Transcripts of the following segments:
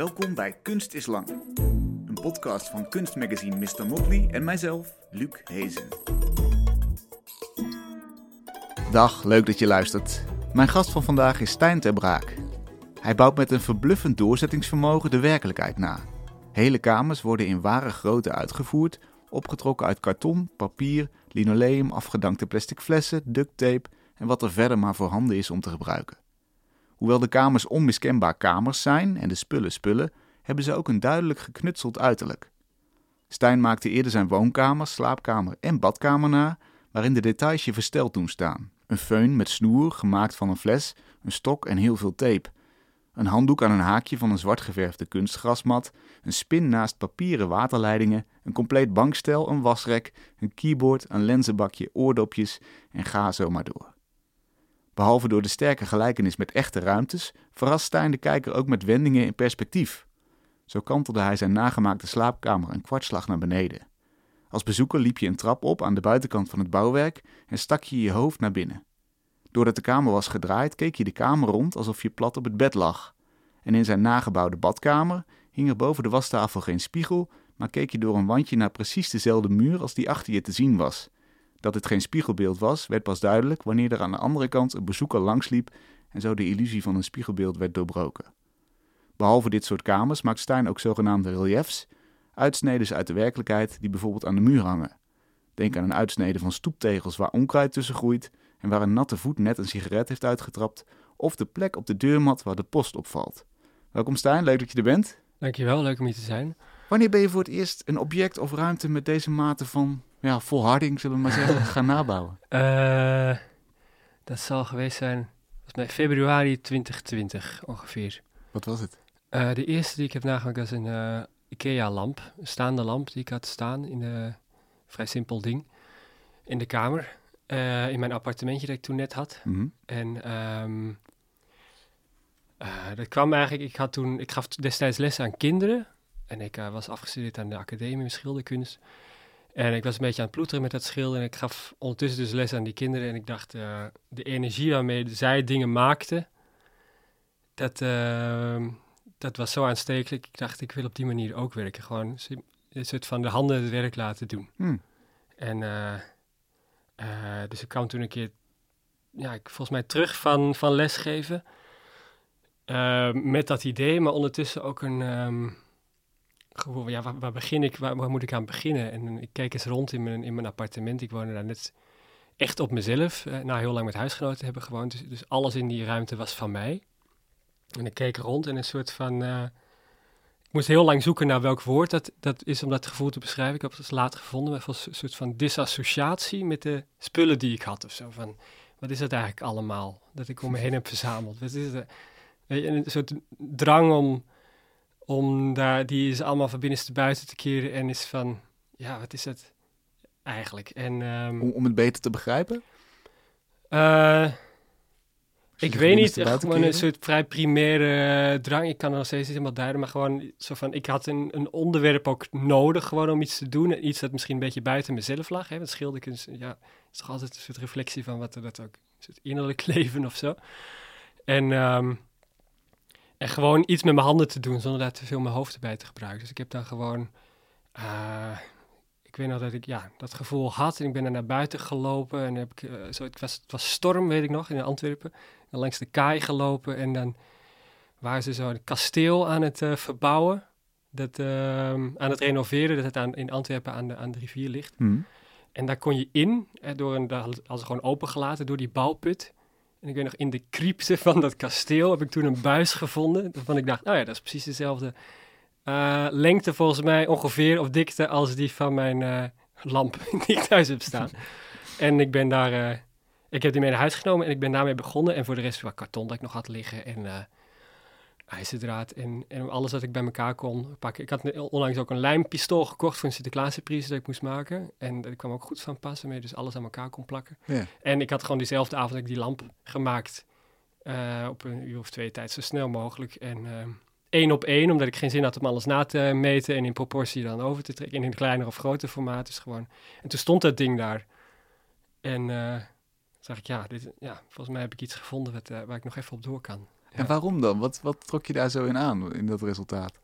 Welkom bij Kunst is Lang. Een podcast van kunstmagazine Mr. Motley en mijzelf, Luc Hezen. Dag, leuk dat je luistert. Mijn gast van vandaag is Stijn ter Braak. Hij bouwt met een verbluffend doorzettingsvermogen de werkelijkheid na. Hele kamers worden in ware grootte uitgevoerd, opgetrokken uit karton, papier, linoleum, afgedankte plastic flessen, duct tape en wat er verder maar voorhanden is om te gebruiken. Hoewel de kamers onmiskenbaar kamers zijn en de spullen spullen, hebben ze ook een duidelijk geknutseld uiterlijk. Stijn maakte eerder zijn woonkamer, slaapkamer en badkamer na, waarin de details je versteld doen staan. Een föhn met snoer, gemaakt van een fles, een stok en heel veel tape. Een handdoek aan een haakje van een zwart geverfde kunstgrasmat, een spin naast papieren waterleidingen, een compleet bankstel, een wasrek, een keyboard, een lenzenbakje, oordopjes en ga zo maar door. Behalve door de sterke gelijkenis met echte ruimtes, verrast Stijn de kijker ook met wendingen in perspectief. Zo kantelde hij zijn nagemaakte slaapkamer een kwartslag naar beneden. Als bezoeker liep je een trap op aan de buitenkant van het bouwwerk en stak je je hoofd naar binnen. Doordat de kamer was gedraaid, keek je de kamer rond alsof je plat op het bed lag. En in zijn nagebouwde badkamer hing er boven de wastafel geen spiegel, maar keek je door een wandje naar precies dezelfde muur als die achter je te zien was. Dat het geen spiegelbeeld was, werd pas duidelijk wanneer er aan de andere kant een bezoeker langsliep en zo de illusie van een spiegelbeeld werd doorbroken. Behalve dit soort kamers maakt Stijn ook zogenaamde reliefs, uitsneden uit de werkelijkheid die bijvoorbeeld aan de muur hangen. Denk aan een uitsnede van stoeptegels waar onkruid tussen groeit en waar een natte voet net een sigaret heeft uitgetrapt, of de plek op de deurmat waar de post opvalt. Welkom Stijn, leuk dat je er bent. Dankjewel, leuk om hier te zijn. Wanneer ben je voor het eerst een object of ruimte met deze mate van ja, volharding, zullen we maar zeggen, gaan nabouwen? Uh, dat zal geweest zijn, volgens mij februari 2020 ongeveer. Wat was het? Uh, de eerste die ik heb nagemaakt was een uh, IKEA-lamp, een staande lamp die ik had staan in een vrij simpel ding in de kamer. in mijn appartementje dat ik toen net had. Mhm. En um, dat kwam eigenlijk, ik, had toen, ik gaf destijds les aan kinderen. En ik was afgestudeerd aan de academie schilderkunst. En ik was een beetje aan het ploeteren met dat schilderen. En ik gaf ondertussen dus les aan die kinderen. En ik dacht, uh, de energie waarmee zij dingen maakten, dat, uh, dat was zo aanstekelijk. Ik dacht, ik wil op die manier ook werken. Gewoon een soort van de handen het werk laten doen. Hmm. En uh, dus ik kwam toen een keer, ja, ik, volgens mij terug van, van lesgeven. met dat idee, maar ondertussen ook een... Um, gevoel ja, waar, waar begin ik, waar, waar, moet ik aan beginnen? En ik keek eens rond in mijn, in mijn appartement. Ik woonde daar net echt op mezelf, eh, na heel lang met huisgenoten hebben gewoond. Dus, dus, alles in die ruimte was van mij. En ik keek rond en een soort van... Uh, ik moest heel lang zoeken naar welk woord dat, dat is om dat gevoel te beschrijven. Ik heb het later gevonden, maar een soort van disassociatie met de spullen die ik had of zo. Van, wat is dat eigenlijk allemaal dat ik om me heen heb verzameld? Wat is het? Een soort drang om om daar, die is allemaal van binnenste buiten te keren en is van, ja, wat is het eigenlijk? En, um, om, om het beter te begrijpen? Uh, ik weet niet, echt gewoon een soort vrij primaire uh, drang. Ik kan er nog steeds niet helemaal duiden, maar gewoon zo van, ik had een, een onderwerp ook nodig gewoon om iets te doen. Iets dat misschien een beetje buiten mezelf lag. Hè? Want schilderkunst, ja, is toch altijd een soort reflectie van wat er dat ook, een soort innerlijk leven of zo. En... Um, en gewoon iets met mijn handen te doen zonder daar te veel mijn hoofd erbij te gebruiken. Dus ik heb dan gewoon. Uh, ik weet nog dat ik ja, dat gevoel had. En ik ben er naar buiten gelopen. En heb ik, uh, zo, het, was, het was storm, weet ik nog, in Antwerpen. En langs de kaai gelopen. En dan waren ze zo een kasteel aan het uh, verbouwen. Dat, aan het renoveren. Dat het aan, in Antwerpen aan de, aan de rivier ligt. Hmm. En daar kon je in, door een, als gewoon opengelaten door die bouwput. En ik weet nog, in de crypte van dat kasteel heb ik toen een buis gevonden. Waarvan ik dacht, nou ja, dat is precies dezelfde uh, lengte volgens mij ongeveer, of dikte als die van mijn uh, lamp die ik thuis heb staan. en ik ben daar, uh, ik heb die mee naar huis genomen en ik ben daarmee begonnen. En voor de rest wat karton dat ik nog had liggen en ijzerdraad en, en alles wat ik bij elkaar kon pakken. Ik had onlangs ook een lijmpistool gekocht voor een Sinterklaaspriester dat ik moest maken. En dat kwam ook goed van passen mee, dus alles aan elkaar kon plakken. Ja. En ik had gewoon diezelfde avond ik die lamp gemaakt. Uh, op een uur of twee tijd, zo snel mogelijk. En uh, één op één, omdat ik geen zin had om alles na te meten en in proportie dan over te trekken. In een kleiner of groter formaat. Dus gewoon. En toen stond dat ding daar. En uh, zag ik, ja, dit, ja, volgens mij heb ik iets gevonden wat, waar ik nog even op door kan. En waarom dan? Wat, wat trok je daar zo in aan, in dat resultaat?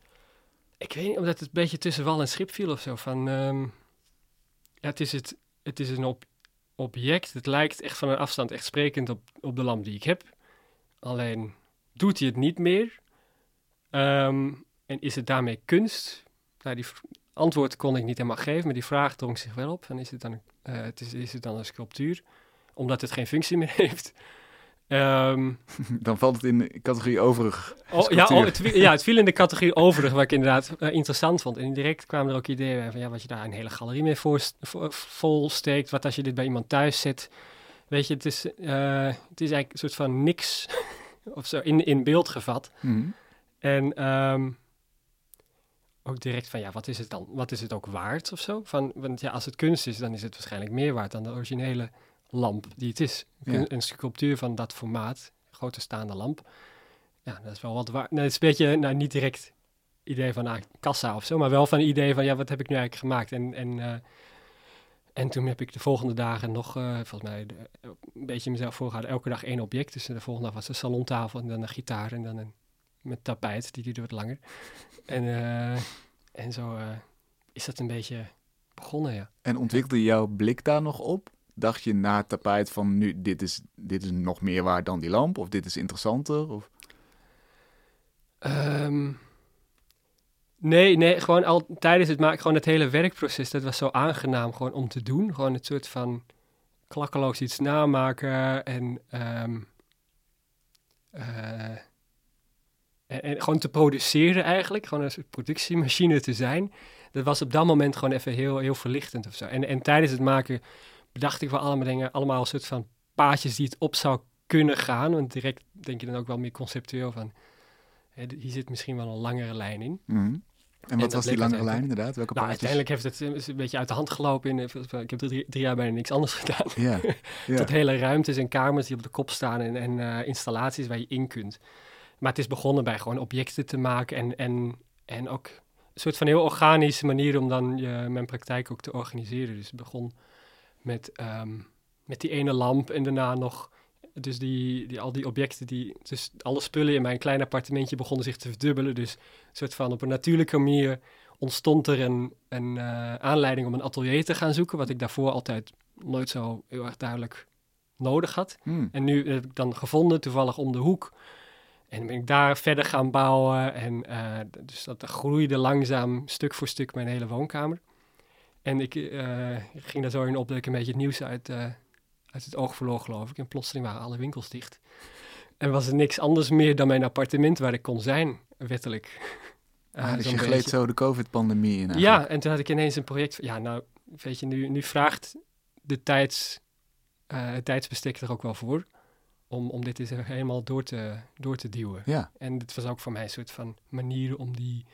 Ik weet niet, omdat het een beetje tussen wal en schip viel of zo. Van, ehm, het is, het, het is een object. Het lijkt echt van een afstand echt sprekend op, op de lamp die ik heb. Alleen doet hij het niet meer. Ehm, en is het daarmee kunst? Nou, die antwoord kon ik niet helemaal geven, maar die vraag drong zich wel op. En is het dan, uh, het is, is het dan een sculptuur? Omdat het geen functie meer heeft. Ehm, dan valt het in de categorie overig. Oh, ja, oh, het, ja, het viel in de categorie overig, wat ik inderdaad uh, interessant vond. En direct kwamen er ook ideeën van ja, wat je daar een hele galerie mee voor, vol steekt. Wat als je dit bij iemand thuis zet. Weet je, het is, uh, het is eigenlijk een soort van niks of zo in, in beeld gevat. Mm. En um, ook direct van ja, wat is het dan? Wat is het ook waard of zo? Van, want ja, als het kunst is, dan is het waarschijnlijk meer waard dan de originele lamp die het is. Een sculptuur van dat formaat, grote staande lamp. Ja, dat is wel wat waard. Nou, het is een beetje, nou niet direct idee van nou, kassa of zo, maar wel van een idee van ja, wat heb ik nu eigenlijk gemaakt? En, en, uh, en toen heb ik de volgende dagen nog, uh, volgens mij, de, een beetje mezelf voorgehouden, elke dag één object. Dus de volgende dag was de salontafel en dan een gitaar en dan een met tapijt, die duurde wat langer. En, uh, en zo is dat een beetje begonnen, ja. En ontwikkelde jouw blik daar nog op? Dacht je na het tapijt van nu, dit is, dit is nog meer waard dan die lamp? Of dit is interessanter? Of? Ehm, nee, nee, gewoon al tijdens het maken, gewoon het hele werkproces, dat was zo aangenaam gewoon om te doen. Gewoon het soort van klakkeloos iets namaken en, um, en, en, gewoon te produceren eigenlijk. Gewoon een productiemachine te zijn. Dat was op dat moment gewoon even heel, heel verlichtend of zo. En, en tijdens het maken bedacht ik wel allemaal dingen, allemaal een soort van paadjes die het op zou kunnen gaan. Want direct denk je dan ook wel meer conceptueel van, hè, hier zit misschien wel een langere lijn in. Mhm. En wat was die langere lijn inderdaad? Welke nou, uiteindelijk heeft het een beetje uit de hand gelopen. In, ik heb drie, drie jaar bijna niks anders gedaan. Ja. Tot hele ruimtes en kamers die op de kop staan en, en uh, installaties waar je in kunt. Maar het is begonnen bij gewoon objecten te maken en, en, en ook een soort van heel organische manier om dan je, mijn praktijk ook te organiseren. Dus het begon met, ehm, met die ene lamp en daarna nog. Dus die, die, al die objecten, die, dus alle spullen in mijn klein appartementje begonnen zich te verdubbelen. Dus een soort van op een natuurlijke manier ontstond er een, een uh, aanleiding om een atelier te gaan zoeken. Wat ik daarvoor altijd nooit zo heel erg duidelijk nodig had. Hmm. En nu heb ik dan gevonden, toevallig om de hoek. En ben ik daar verder gaan bouwen. En uh, dus dat groeide langzaam stuk voor stuk mijn hele woonkamer. En ik uh, ging daar zo in op dat ik een beetje het nieuws uit, uh, uit het oog verloor, geloof ik. En plotseling waren alle winkels dicht. En was er niks anders meer dan mijn appartement waar ik kon zijn, wettelijk. Ah, dus je gleed zo de COVID-pandemie in. Eigenlijk. Ja, en toen had ik ineens een project. Ja, nou, weet je, nu, nu vraagt de tijds, uh, het tijdsbestek er ook wel voor. Om, om dit eens helemaal door te, door te duwen. Ja. En het was ook voor mij een soort van manier om die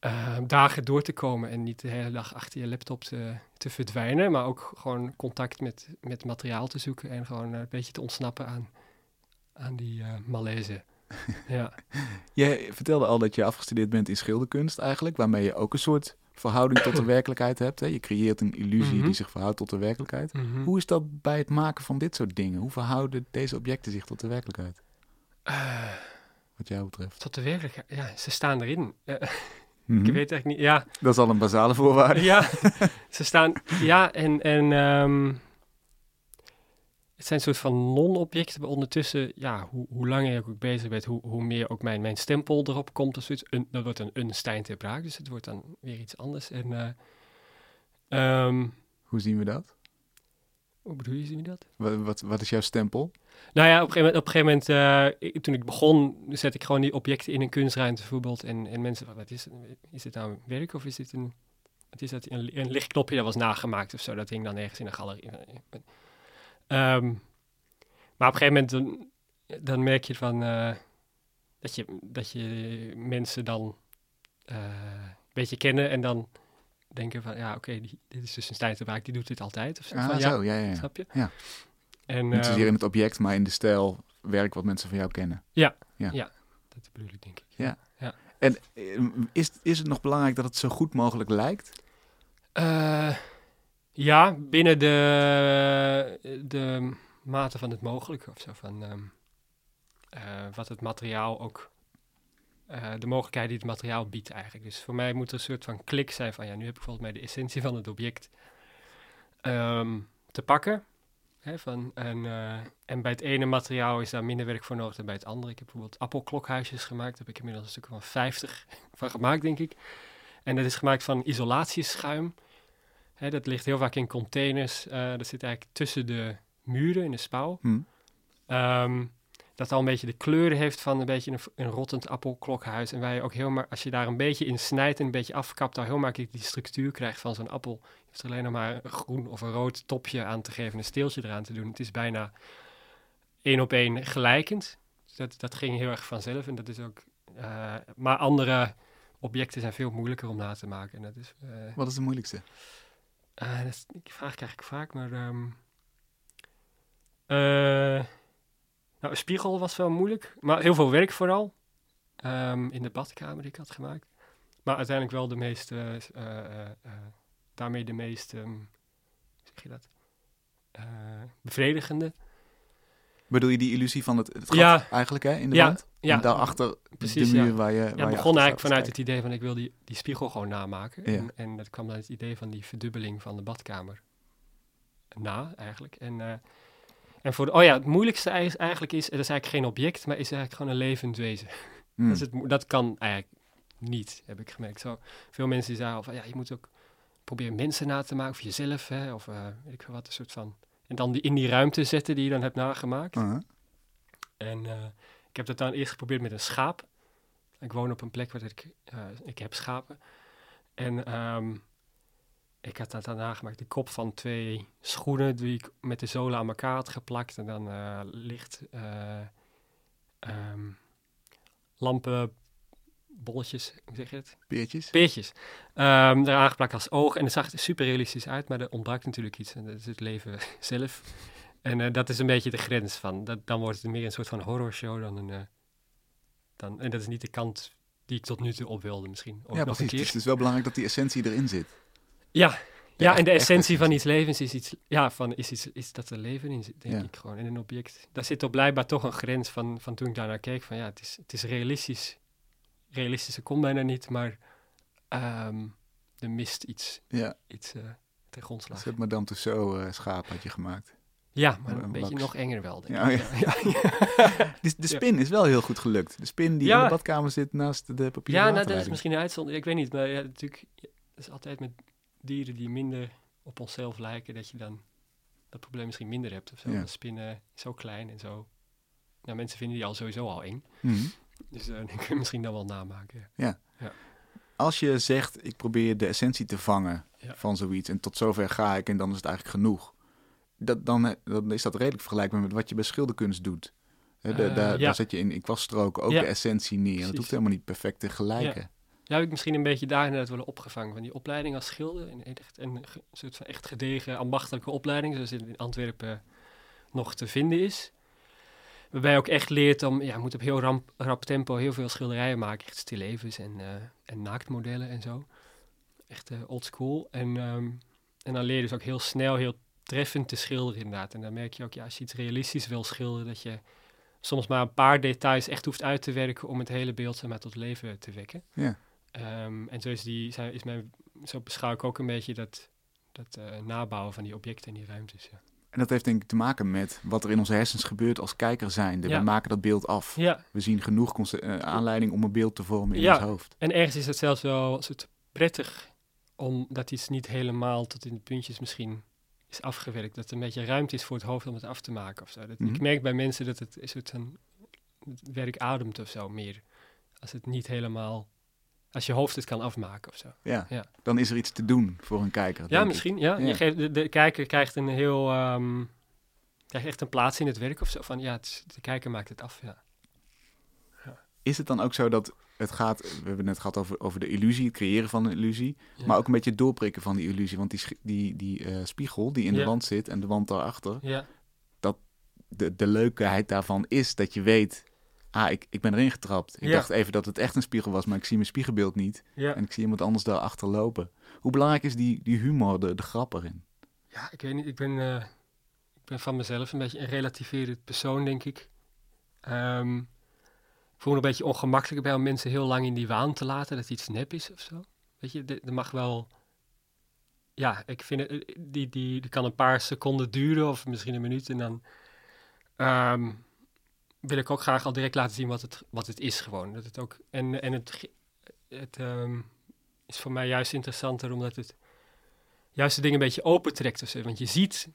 uh, dagen door te komen en niet de hele dag achter je laptop te, te verdwijnen, maar ook gewoon contact met, met materiaal te zoeken en gewoon een beetje te ontsnappen aan, aan die uh, malaise. ja. Jij vertelde al dat je afgestudeerd bent in schilderkunst eigenlijk, waarmee je ook een soort verhouding tot de werkelijkheid hebt. Hè? Je creëert een illusie die mhm. zich verhoudt tot de werkelijkheid. Mhm. Hoe is dat bij het maken van dit soort dingen? Hoe verhouden deze objecten zich tot de werkelijkheid? Uh, Wat jou betreft. Tot de werkelijkheid? Ja, ze staan erin. Ik mhm. weet echt niet, ja. Dat is al een basale voorwaarde. Ja, ze staan, ja, en, en um, het zijn een soort van non-objecten, maar ondertussen, ja, hoe, hoe langer ik ook bezig ben, hoe, hoe meer ook mijn, mijn stempel erop komt of zoiets. Een, dat wordt een, een Stijn ter Braak, dus het wordt dan weer iets anders. En, uh, um, hoe zien we dat? Hoe bedoel je, zien we dat? Wat, wat, wat is jouw stempel? Nou ja, op een gegeven moment, op een gegeven moment uh, toen ik begon, zet ik gewoon die objecten in een kunstruimte bijvoorbeeld. En, en mensen, wat is, is dit nou werk of is dit een, wat is dat, een, een lichtknopje dat was nagemaakt of zo. Dat hing dan ergens in een galerie. Um, maar op een gegeven moment, dan, dan merk je van, uh, dat, je, dat je mensen dan uh, een beetje kennen en dan denken van, ja, oké, okay, dit is dus een Stijn die doet dit altijd. Of zo. Ah, van, zo, ja, ja, ja. Snap je? Ja. En, Niet zozeer ehm, in het object, maar in de stijl werk wat mensen van jou kennen. Ja, ja. ja dat bedoel ik denk ik. Ja. ja. En ehm, is, is het nog belangrijk dat het zo goed mogelijk lijkt? Uh, ja, binnen de, de mate van het mogelijke of zo. Van, um, eh, wat het materiaal ook, eh, de mogelijkheid die het materiaal biedt eigenlijk. Dus voor mij moet er een soort van klik zijn van, ja, nu heb ik volgens mij de essentie van het object ehm, te pakken. Hè, van, en, eh, en bij het ene materiaal is daar minder werk voor nodig dan bij het andere. Ik heb bijvoorbeeld appelklokhuisjes gemaakt. Daar heb ik inmiddels een stuk van 50 van gemaakt, denk ik. En dat is gemaakt van isolatieschuim. Hè, dat ligt heel vaak in containers. eh, dat zit eigenlijk tussen de muren in de spouw. Hm. Ehm, dat al een beetje de kleuren heeft van een beetje een, een rottend appelklokhuis. En waar je ook heel maar, als je daar een beetje in snijdt en een beetje afkapt, al heel makkelijk die structuur krijgt van zo'n appel. Hoeft er alleen nog maar een groen of een rood topje aan te geven en een steeltje eraan te doen. Het is bijna één op één gelijkend. Dus dat, dat ging heel erg vanzelf. En dat is ook. eh, maar andere objecten zijn veel moeilijker om na te maken. En dat is. eh, Wat is de moeilijkste? eh, dat is, die vraag krijg ik vaak, maar... ehm, eh, nou, een spiegel was wel moeilijk, maar heel veel werk vooral. ehm, in de badkamer die ik had gemaakt. Maar uiteindelijk wel de meest... eh, daarmee de meest... ehm, zeg je dat? Eh, bevredigende. Bedoel je die illusie van het, het gat Ja. eigenlijk hè, in de Ja, wand? ja. En daarachter Precies, de muur ja. waar je Ja, waar je begon eigenlijk vanuit het idee van ik wil die, die spiegel gewoon namaken. Ja. En, en dat kwam dan het idee van die verdubbeling van de badkamer na eigenlijk. En, eh, en voor de, oh ja, het moeilijkste is eigenlijk is, het is eigenlijk geen object, maar is eigenlijk gewoon een levend wezen. kijken. Hm. Dat, is het, dat kan eigenlijk niet, heb ik gemerkt. Zo, veel mensen die zeggen al van ja, je moet ook proberen mensen na te maken, of jezelf, hè, of eh, weet ik wat, een soort van. En dan die in die ruimte zetten die je dan hebt nagemaakt. Uh-huh. En eh, ik heb dat dan eerst geprobeerd met een schaap. Ik woon op een plek waar ik, eh, ik heb schapen. En ehm, ik had dat daarna gemaakt, de kop van twee schoenen die ik met de zolen aan elkaar had geplakt. En dan licht eh, ehm, lampenbolletjes, hoe zeg je het? Peertjes? Peertjes. Ehm eraan geplakt als oog. En het zag er super realistisch uit, maar er ontbrak natuurlijk iets. En dat is het leven zelf. En eh, dat is een beetje de grens van. Dat, dan wordt het meer een soort van horrorshow dan een. eh, dan, en dat is niet de kant die ik tot nu toe op wilde, misschien. Ook ja, nog precies. een Dus het is wel belangrijk dat die essentie erin zit. Ja, ja, en de essentie van iets levens is iets. Ja, van is, iets, is dat er leven in zit, denk Ja. ik gewoon. In een object. Daar zit toch blijkbaar toch een grens van, van toen ik daarnaar keek. Van ja, het is, het is realistisch. Realistische kon bijna niet, maar. ehm er mist iets, Ja, iets eh ten grondslag. zet Madame Tussauds eh schaap had je gemaakt. Ja, maar Een een beetje nog enger wel, denk Ja, ik. ja. ja. De, de spin is wel heel goed gelukt. De spin die in de badkamer zit naast de papieren Ja, nou, dat is misschien een uitzondering. Ik weet niet, maar ja, natuurlijk, het is altijd met dieren die minder op onszelf lijken, dat je dan dat probleem misschien minder hebt of zo. Ja. Een spin eh, is zo klein en zo. Nou, mensen vinden die al sowieso al eng. Mhm. Dus die kun je misschien dan wel namaken. Als je zegt, ik probeer de essentie te vangen Ja. van zoiets en tot zover ga ik en dan is het eigenlijk genoeg. Dat, dan, eh, dan is dat redelijk vergelijkbaar met wat je bij schilderkunst doet. Hè, de- Eh, daar, ja. daar zet je in, in kwaststroken ook Ja. de essentie neer. En dat Precies. hoeft helemaal niet perfect te gelijken. Ja, heb ik misschien een beetje daar inderdaad willen opgevangen. Van die opleiding als schilder. Echt een ge- soort van echt gedegen ambachtelijke opleiding. Zoals in Antwerpen nog te vinden is. Waarbij je ook echt leert om, ja, je moet op heel ramp, rap tempo heel veel schilderijen maken. Echt stillevens en, eh, en naaktmodellen en zo. Echt eh old school. En, ehm, en dan leer je dus ook heel snel, heel treffend te schilderen inderdaad. En dan merk je ook, ja, als je iets realistisch wil schilderen, dat je soms maar een paar details echt hoeft uit te werken om het hele beeld zeg maar, tot leven te wekken. Ja. Ehm, en zo is, die, zijn, is mijn, zo beschouw ik ook een beetje dat, dat eh, nabouwen van die objecten in die ruimtes. Ja. En dat heeft denk ik te maken met wat er in onze hersens gebeurt als kijker zijnde. Ja. We maken dat beeld af. ja, We zien genoeg eh, aanleiding om een beeld te vormen in Ja. ons hoofd. en ergens is het zelfs wel een soort prettig omdat iets niet helemaal tot in de puntjes misschien is afgewerkt. Dat er een beetje ruimte is voor het hoofd om het af te maken of zo. Dat, Mhm. Ik merk bij mensen dat het een soort van het werk ademt of zo meer. Als het niet helemaal, als je hoofd het kan afmaken of zo. Ja. Ja. Dan is er iets te doen voor een kijker. Ja, ik. misschien. Ja. Ja. Je geeft, de, de kijker krijgt een heel. ehm, krijgt echt een plaats in het werk of zo. Van ja, is- de kijker maakt het af. Ja. Is het dan ook zo dat het gaat, we hebben het net gehad over, over de illusie, het creëren van een illusie, Ja. maar ook een beetje het doorprikken van die illusie. Want die, die, die eh, spiegel die in de Ja. wand zit en de wand daarachter, Ja, de, de leukheid daarvan is dat je weet, ah, ik, ik ben erin getrapt. Ik Ja. dacht even dat het echt een spiegel was, maar ik zie mijn spiegelbeeld niet ja. en ik zie iemand anders daarachter lopen. Hoe belangrijk is die, die humor, de, de grap erin? ja, ik weet niet. Ik ben, eh, ik ben van mezelf een beetje een relativerend persoon, denk ik. Ehm, ik voel me een beetje ongemakkelijk bij om mensen heel lang in die waan te laten dat iets nep is of zo. Weet je, er mag wel... Ja, ik vind het, eh, die, die, die kan een paar seconden duren of misschien een minuut en dan... ehm, wil ik ook graag al direct laten zien wat het, wat het is gewoon. Dat het ook, en en het, het ehm, is voor mij juist interessanter omdat het juist de dingen een beetje opentrekt zo. Want je ziet,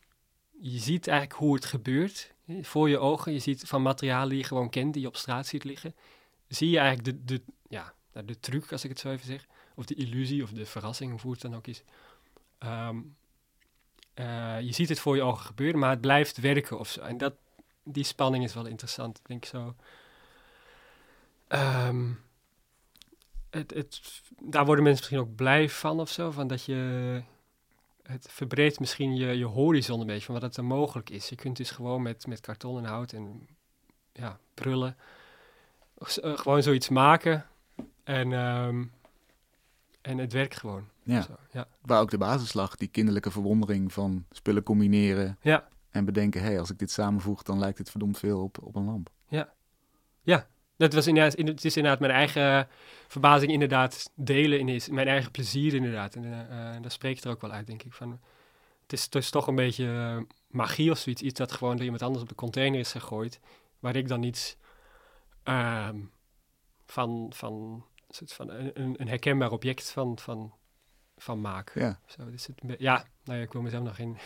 je ziet eigenlijk hoe het gebeurt voor je ogen. Je ziet van materialen die je gewoon kent, die je op straat ziet liggen. Zie je eigenlijk de, de, ja, nou, de truc, als ik het zo even zeg. Of de illusie of de verrassing, of hoe het dan ook is. Ehm, eh, je ziet het voor je ogen gebeuren, maar het blijft werken of zo. En dat, die spanning is wel interessant, denk ik zo. Ehm, het, het, daar worden mensen misschien ook blij van of zo, van dat je... Het verbreedt misschien je, je horizon een beetje van wat het er mogelijk is. Je kunt dus gewoon met, met karton en hout en ja, prullen eh, gewoon zoiets maken en, ehm, en het werkt gewoon. Ja. Zo, ja. Waar ook de basis lag, die kinderlijke verwondering van spullen combineren. Ja. En bedenken, hé, hey, als ik dit samenvoeg, dan lijkt het verdomd veel op, op een lamp. Dat was inderdaad, in- het is inderdaad mijn eigen verbazing inderdaad delen in is, mijn eigen plezier inderdaad. En eh, eh, daar spreek ik er ook wel uit, denk ik. Van, het, is, het is toch een beetje eh, magie of zoiets, iets dat gewoon door iemand anders op de container is gegooid, waar ik dan iets ehm, van, van, van een, een- een herkenbaar object van, van, van maak. Ja. Zo, dus het, ja, nou ja, ik wil mezelf nog geen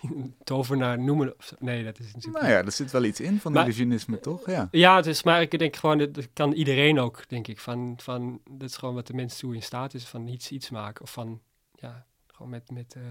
tovenaar noemen. Of zo. Nee, dat is natuurlijk Nou ja, er zit wel iets in van Maar- illusionisme, toch? Ja. ja, het is, maar ik denk gewoon, dat, kan iedereen ook, denk ik. Van, van, dat is gewoon wat de mens toe in staat is, van iets iets maken. Of van, ja, gewoon met, met eh,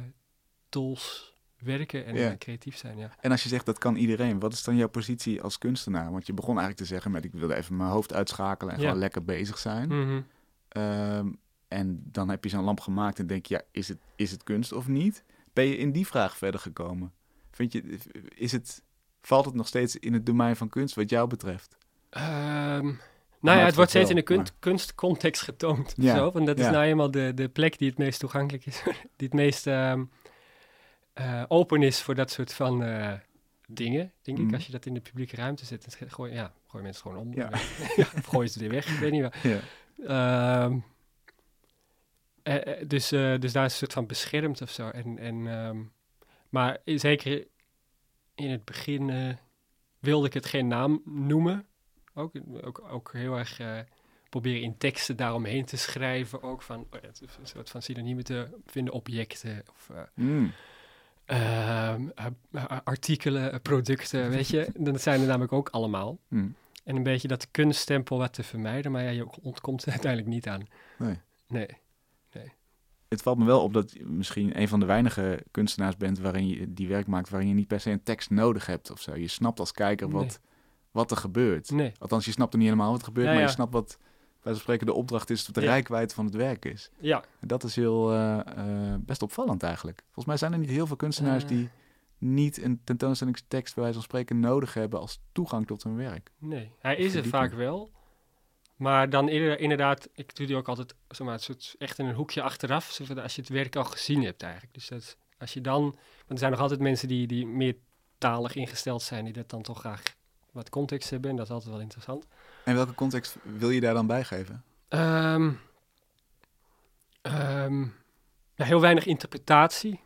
tools werken en Ja. eh, creatief zijn, ja. En als je zegt dat kan iedereen, wat is dan jouw positie als kunstenaar? Want je begon eigenlijk te zeggen met ik wilde even mijn hoofd uitschakelen en Ja. gewoon lekker bezig zijn. Mhm. Ehm, en dan heb je zo'n lamp gemaakt en denk je, ja, is het, is het kunst of niet? Ben je in die vraag verder gekomen? Vind je, is het, valt het nog steeds in het domein van kunst wat jou betreft? Ehm, nou ja, het wordt steeds in de kunstcontext getoond. Ja, Zo, want dat is nou eenmaal de, de plek die het meest toegankelijk is. die het meest ehm, eh, open is voor dat soort van eh, dingen, denk Mhm. ik. Als je dat in de publieke ruimte zet, gooi, ja, gooi mensen gewoon om. Ja. Of gooi ze er weg, ik weet niet waar. Ja. Ehm, eh, eh, dus, eh, dus daar is een soort van beschermd of zo. En, en, ehm, maar zeker in het begin eh, wilde ik het geen naam noemen. Ook, ook, ook heel erg eh, proberen in teksten daaromheen te schrijven. Ook van oh ja, een soort van synoniemen te vinden, objecten of eh, Mm. ehm, eh, eh, artikelen, eh, producten, weet je. Dat zijn er namelijk ook allemaal. Mm. En een beetje dat kunststempel wat te vermijden, maar ja, je ontkomt er uiteindelijk niet aan. Nee. Nee. Het valt me wel op dat je misschien een van de weinige kunstenaars bent waarin je die werk maakt waarin je niet per se een tekst nodig hebt of zo. Je snapt als kijker wat, Nee. wat er gebeurt. Nee. Althans, je snapt er niet helemaal wat er gebeurt, Ja, maar je snapt wat, bij spreken, de opdracht is, wat de Ja. rijkwijde van het werk is. Ja. En dat is heel, eh, eh, best opvallend eigenlijk. Volgens mij zijn er niet heel veel kunstenaars Eh. die niet een tentoonstellingstekst bij wijze van spreken nodig hebben als toegang tot hun werk. Nee. Hij is het vaak wel. Maar dan inderdaad, ik doe die ook altijd zeg maar, soort, echt in een hoekje achteraf. Als je het werk al gezien hebt eigenlijk. Dus dat, als je dan, want er zijn nog altijd mensen die, die meer talig ingesteld zijn, die dat dan toch graag wat context hebben. En dat is altijd wel interessant. En welke context wil je daar dan bij geven? Ehm, ehm, heel weinig interpretatie.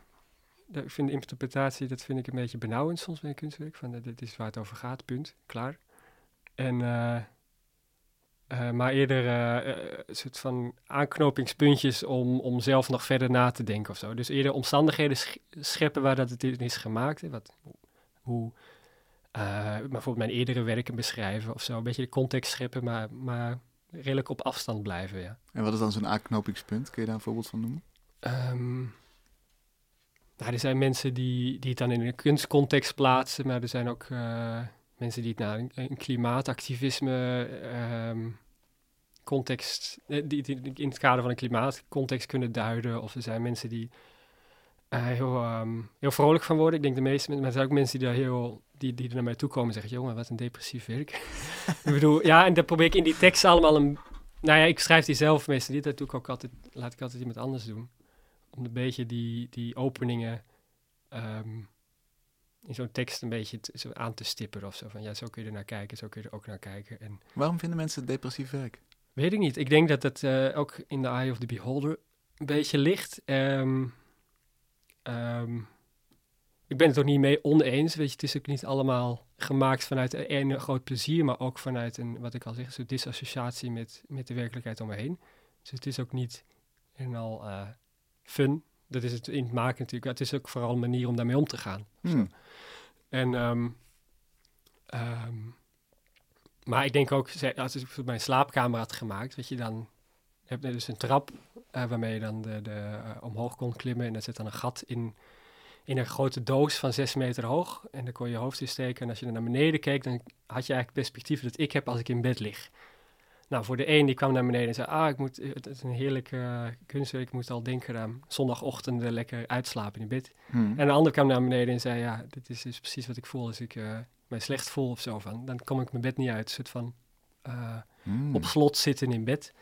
Ik vind interpretatie, dat vind ik een beetje benauwend soms bij een kunstwerk. Van, eh, dit is waar het over gaat, punt, klaar. En, eh, eh, maar eerder eh, eh, een soort van aanknopingspuntjes om, om zelf nog verder na te denken of zo. Dus eerder omstandigheden sch- scheppen waar dat het in is gemaakt. Hè, wat, hoe bijvoorbeeld mijn eerdere werken beschrijven of zo. Een beetje de context scheppen, maar, maar redelijk op afstand blijven, ja. En wat is dan zo'n aanknopingspunt? Kun je daar een voorbeeld van noemen? Ehm, nou, er zijn mensen die, die het dan in een kunstcontext plaatsen, maar er zijn ook mensen die het naar een, een klimaatactivisme ehm, context, eh, die, die in het kader van een klimaatcontext kunnen duiden. Of er zijn mensen die eh, heel, ehm, heel vrolijk van worden. Ik denk de meeste mensen, maar er zijn ook mensen die daar heel die, die er naar mij toe komen en zeggen, jongen, wat een depressief werk. ik bedoel, ja, en dat probeer ik in die tekst allemaal een... Nou ja, ik schrijf die zelf meestal niet, dat doe ik ook altijd, laat ik altijd iemand anders doen. Om een beetje die, die openingen ehm, in zo'n tekst een beetje te- aan te stipperen of zo. Van ja, zo kun je er naar kijken, zo kun je er ook naar kijken. En Waarom vinden mensen het depressief werk? Weet ik niet. Ik denk dat het eh, ook in the eye of the beholder een beetje ligt. Ehm, ehm, ik ben het ook niet mee oneens. Weet je, het is ook niet allemaal gemaakt vanuit een, groot plezier, maar ook vanuit een, wat ik al zeg, een soort disassociatie met, met de werkelijkheid om me heen. Dus het is ook niet en al eh, fun. Dat is het in het maken natuurlijk. Het is ook vooral een manier om daarmee om te gaan. Hmm. En, ehm, ehm, maar ik denk ook, als ik mijn slaapkamer had gemaakt, weet je, dan heb dus een trap eh, waarmee je dan de, de, eh, omhoog kon klimmen. En daar zit dan een gat in, in een grote doos van zes meter hoog. En daar kon je je hoofd in steken. En als je er naar beneden keek, dan had je eigenlijk perspectief dat ik heb als ik in bed lig. Nou, voor de een die kwam naar beneden en zei, ah, ik moet, het is een heerlijke uh, kunstwerk, ik moet al denken aan zondagochtend lekker uitslapen in bed. Hmm. En de ander kwam naar beneden en zei, ja, dit is, is precies wat ik voel als ik eh, mij slecht voel of zo. Van. Dan kom ik mijn bed niet uit, een soort van eh, Hmm. op slot zitten in bed.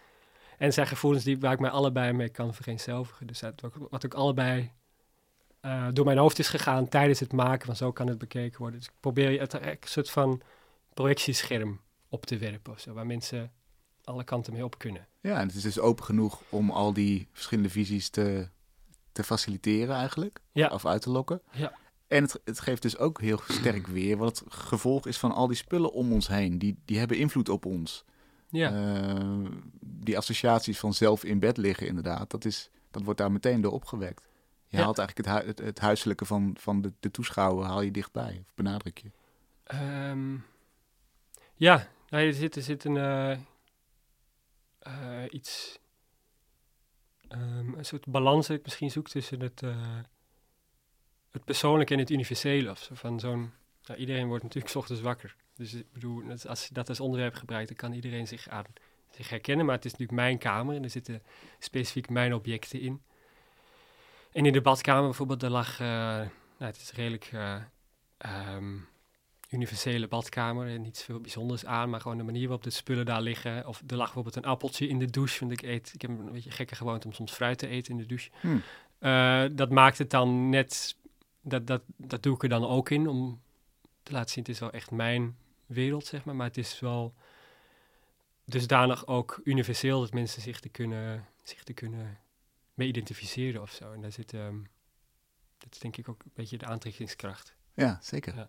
En zijn gevoelens die, waar ik mij allebei mee kan vereenzelvigen. Dus dat, wat, ook allebei eh, door mijn hoofd is gegaan tijdens het maken van zo kan het bekeken worden. Dus ik probeer je het er een soort van projectiescherm op te werpen of zo, waar mensen alle kanten mee op kunnen. Ja, en het is dus open genoeg om al die verschillende visies te, te faciliteren eigenlijk. Ja. Of uit te lokken. Ja. En het, het geeft dus ook heel sterk weer wat het gevolg is van al die spullen om ons heen. Die, die hebben invloed op ons. Ja, Eh, die associaties van zelf in bed liggen inderdaad, dat, is, dat wordt daar meteen door opgewekt. Je Ja. haalt eigenlijk het, het huiselijke van, van de, de toeschouwer haal je dichtbij, of benadruk je. Ehm, ja, nou, er zit, er zit een eh, eh, iets, ehm, een soort balans dat ik misschien zoek tussen het, eh, het persoonlijke en het universele. Of zo. Van zo'n, iedereen wordt natuurlijk ochtends wakker. Dus ik bedoel, als je dat als onderwerp gebruikt, dan kan iedereen zich aan zich herkennen. Maar het is natuurlijk mijn kamer en er zitten specifiek mijn objecten in. En in de badkamer bijvoorbeeld, daar lag, eh, nou, het is redelijk eh, ehm, universele badkamer en niets veel bijzonders aan, maar gewoon de manier waarop de spullen daar liggen. Of er lag bijvoorbeeld een appeltje in de douche, want ik eet, ik heb een beetje gekke gewoonte om soms fruit te eten in de douche. Hmm. Eh, dat maakt het dan net, dat, dat, dat doe ik er dan ook in, om te laten zien, het is wel echt mijn wereld, zeg maar, maar het is wel dusdanig ook universeel dat mensen zich te kunnen, zich te kunnen mee identificeren of zo. En daar zit, ehm, dat is denk ik ook een beetje de aantrekkingskracht. Ja, zeker. Ja.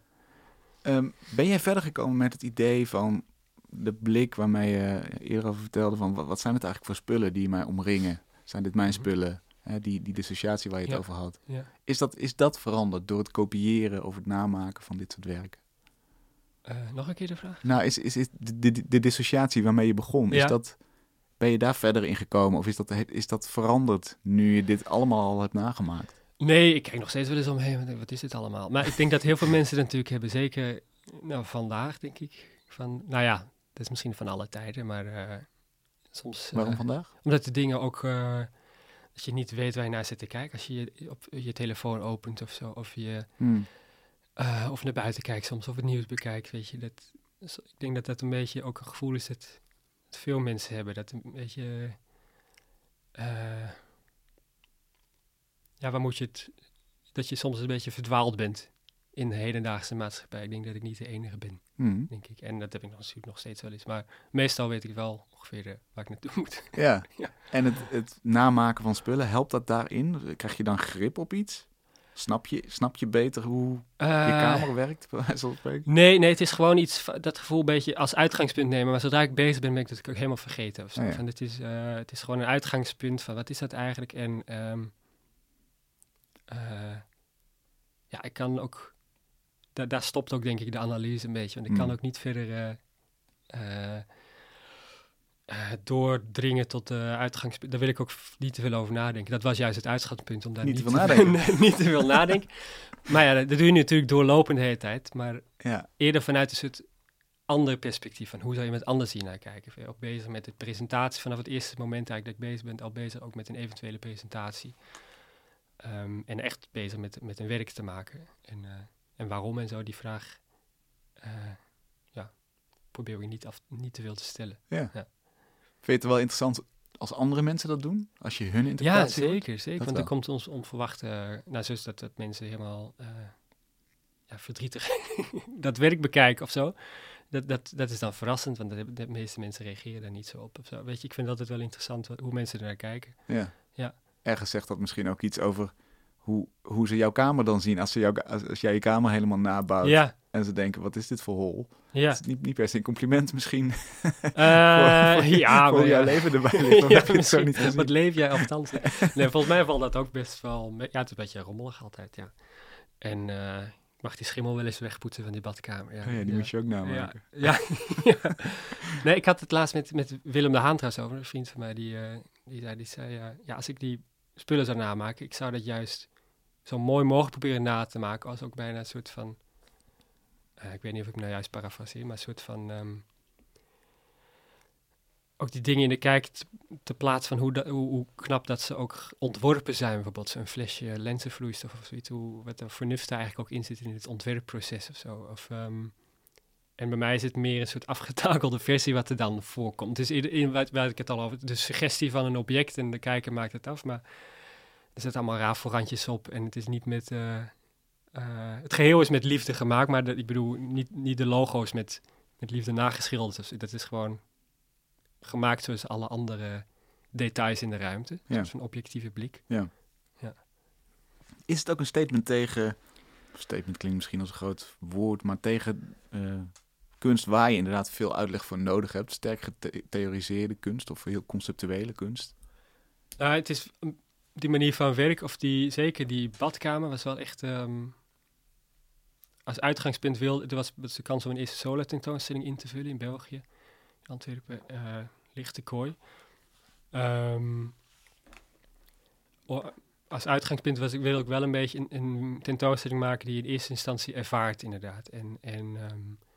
Ehm, ben jij verder gekomen met het idee van de blik waarmee je eerder over vertelde van wat, zijn het eigenlijk voor spullen die mij omringen? Zijn dit mijn Mhm. spullen? Hè, die, die dissociatie waar je het Ja. over had. Ja. Is dat, is dat veranderd door het kopiëren of het namaken van dit soort werken? Eh, nog een keer de vraag? Nou, is, is, is de, de, de dissociatie waarmee je begon, Ja. is dat, ben je daar verder in gekomen? Of is dat, is dat veranderd nu je dit allemaal al hebt nagemaakt? Nee, ik kijk nog steeds wel eens omheen. Wat is dit allemaal? Maar ik denk dat heel veel mensen dat natuurlijk hebben. Zeker nou, vandaag, denk ik. Van, nou ja, dat is misschien van alle tijden, maar eh, soms... eh, Waarom vandaag? Omdat de dingen ook... eh, dat je niet weet waar je naar zit te kijken. Als je je, op je telefoon opent of zo. Of je Hmm. of naar buiten kijkt soms. Of het nieuws bekijkt, weet je. Dat, dus ik denk dat dat een beetje ook een gevoel is dat, dat veel mensen hebben. Dat een beetje... ja, waar moet je het... Dat je soms een beetje verdwaald bent in de hedendaagse maatschappij. Ik denk dat ik niet de enige ben, Hmm. denk ik. En dat heb ik nog, natuurlijk nog steeds wel eens. Maar meestal weet ik wel ongeveer eh, waar ik naartoe moet. Ja. Ja. En het, het namaken van spullen, helpt dat daarin? Krijg je dan grip op iets? Snap je, snap je beter hoe je Eh, kamer werkt? Nee, nee, het is gewoon iets, dat gevoel een beetje als uitgangspunt nemen. Maar zodra ik bezig ben, ben ik dat ook helemaal vergeten. Of zo. Oh ja. van, het, is, eh, het is gewoon een uitgangspunt van wat is dat eigenlijk? En ehm, eh, ja, ik kan ook, da daar stopt ook denk ik de analyse een beetje. Want ik kan Hmm. ook niet verder eh, eh, doordringen tot de uitgangspunt. Daar wil ik ook niet te veel over nadenken. Dat was juist het uitgangspunt om daar Niet niet, te veel nadenken. niet te veel nadenken. Maar ja, dat dat doe je natuurlijk doorlopend de hele tijd. Maar Ja. eerder vanuit een soort ander perspectief van hoe zou je met anders hier naar kijken. Ben je ook bezig met de presentatie vanaf het eerste moment eigenlijk dat ik bezig ben, al bezig ook met een eventuele presentatie. Ehm, en echt bezig met, met een werk te maken. En, eh, en waarom en zo, die vraag, eh, ja, probeer ik niet, af, niet te veel te stellen. ja. Ja. Vind je het wel interessant als andere mensen dat doen? Als je hun Ja, interpretatie hoort? zeker, zeker. Dat want er komt ons onverwachte, nou zoals dat, dat mensen helemaal, eh, ja, verdrietig dat werk bekijk of zo. Dat, dat, dat is dan verrassend, want de, de meeste mensen reageren daar niet zo op. Of zo. Weet je, ik vind het altijd wel interessant wat, hoe mensen er naar kijken. Ja. Ja. Ergens zegt dat misschien ook iets over hoe, hoe ze jouw kamer dan zien. Als, ze jou, als, als jij je kamer helemaal nabouwt Ja, en ze denken, wat is dit voor hol? ja. Is niet, niet per se een compliment misschien Eh, voor, ja, voor maar jouw ja. leven erbij ligt. Ja, heb zo niet gezien? Wat leef jij althans? Nee, volgens mij valt dat ook best wel... Ja, het is een beetje rommelig altijd, ja. En eh, ik mag die schimmel wel eens wegpoetsen van die badkamer. Ja, Oh ja, die moet je ook namaken. Ja. Nee, ik had het laatst met, met Willem de Haan trouwens over, een vriend van mij, die, eh, die zei, die zei eh, ja, als ik die spullen zou namaken, ik zou dat juist zo mooi mogelijk proberen na te maken, als ook bijna een soort van, eh, ik weet niet of ik nou juist parafraseer, maar een soort van, ehm, ook die dingen in de kijk te, plaats van hoe, hoe, knap dat ze ook ontworpen zijn, bijvoorbeeld zo'n flesje lenzenvloeistof of zoiets, hoe, wat er vernuft eigenlijk ook in zit in het ontwerpproces of zo. Of, ehm, en bij mij is het meer een soort afgetakelde versie wat er dan voorkomt. Dus in, in waar, waar ik het al over, de suggestie van een object en de kijker maakt het af, maar er zitten allemaal rafelrandjes op en het is niet met, eh, eh, het geheel is met liefde gemaakt, maar de- ik bedoel niet, niet de logo's met, met liefde nageschilderd. Dus dat is gewoon gemaakt zoals alle andere details in de ruimte. Ja. Zoals een objectieve blik. Is het ook een statement tegen, statement klinkt misschien als een groot woord, maar tegen eh, kunst waar je inderdaad veel uitleg voor nodig hebt? Sterk getheoriseerde kunst of heel conceptuele kunst? Nou, het is mm, die manier van werk, of die, zeker die badkamer, was wel echt. ehm, als uitgangspunt wil, er was, was de kans om een eerste solo tentoonstelling in te vullen in België, Antwerpen, eh lichte kooi. Ehm, als uitgangspunt was ik wil ik wel een beetje een, een tentoonstelling maken die je in eerste instantie ervaart, inderdaad. En, en ehm,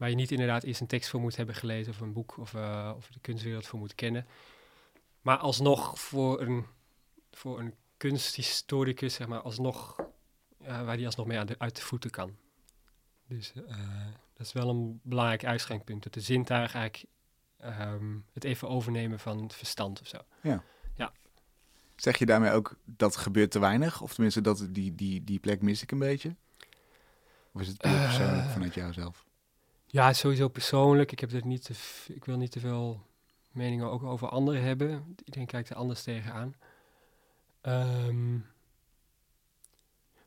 waar je niet inderdaad eerst een tekst voor moet hebben gelezen of een boek of, eh, of de kunstwereld voor moet kennen. Maar alsnog voor een, voor een kunsthistoricus, zeg maar, alsnog, eh, waar die alsnog mee aan de, uit de voeten kan. Dus eh, dat is wel een belangrijk uitgangspunt. Dat de zintuig eigenlijk ehm, het even overnemen van het verstand of zo. Zeg je daarmee ook dat gebeurt te weinig? Of tenminste, dat die, die, die plek mis ik een beetje? Of is het puur persoonlijk vanuit jouzelf? Ja, sowieso persoonlijk. Ik, heb er niet te ik wil niet te veel meningen ook over anderen hebben. Iedereen kijkt er anders tegenaan. Ehm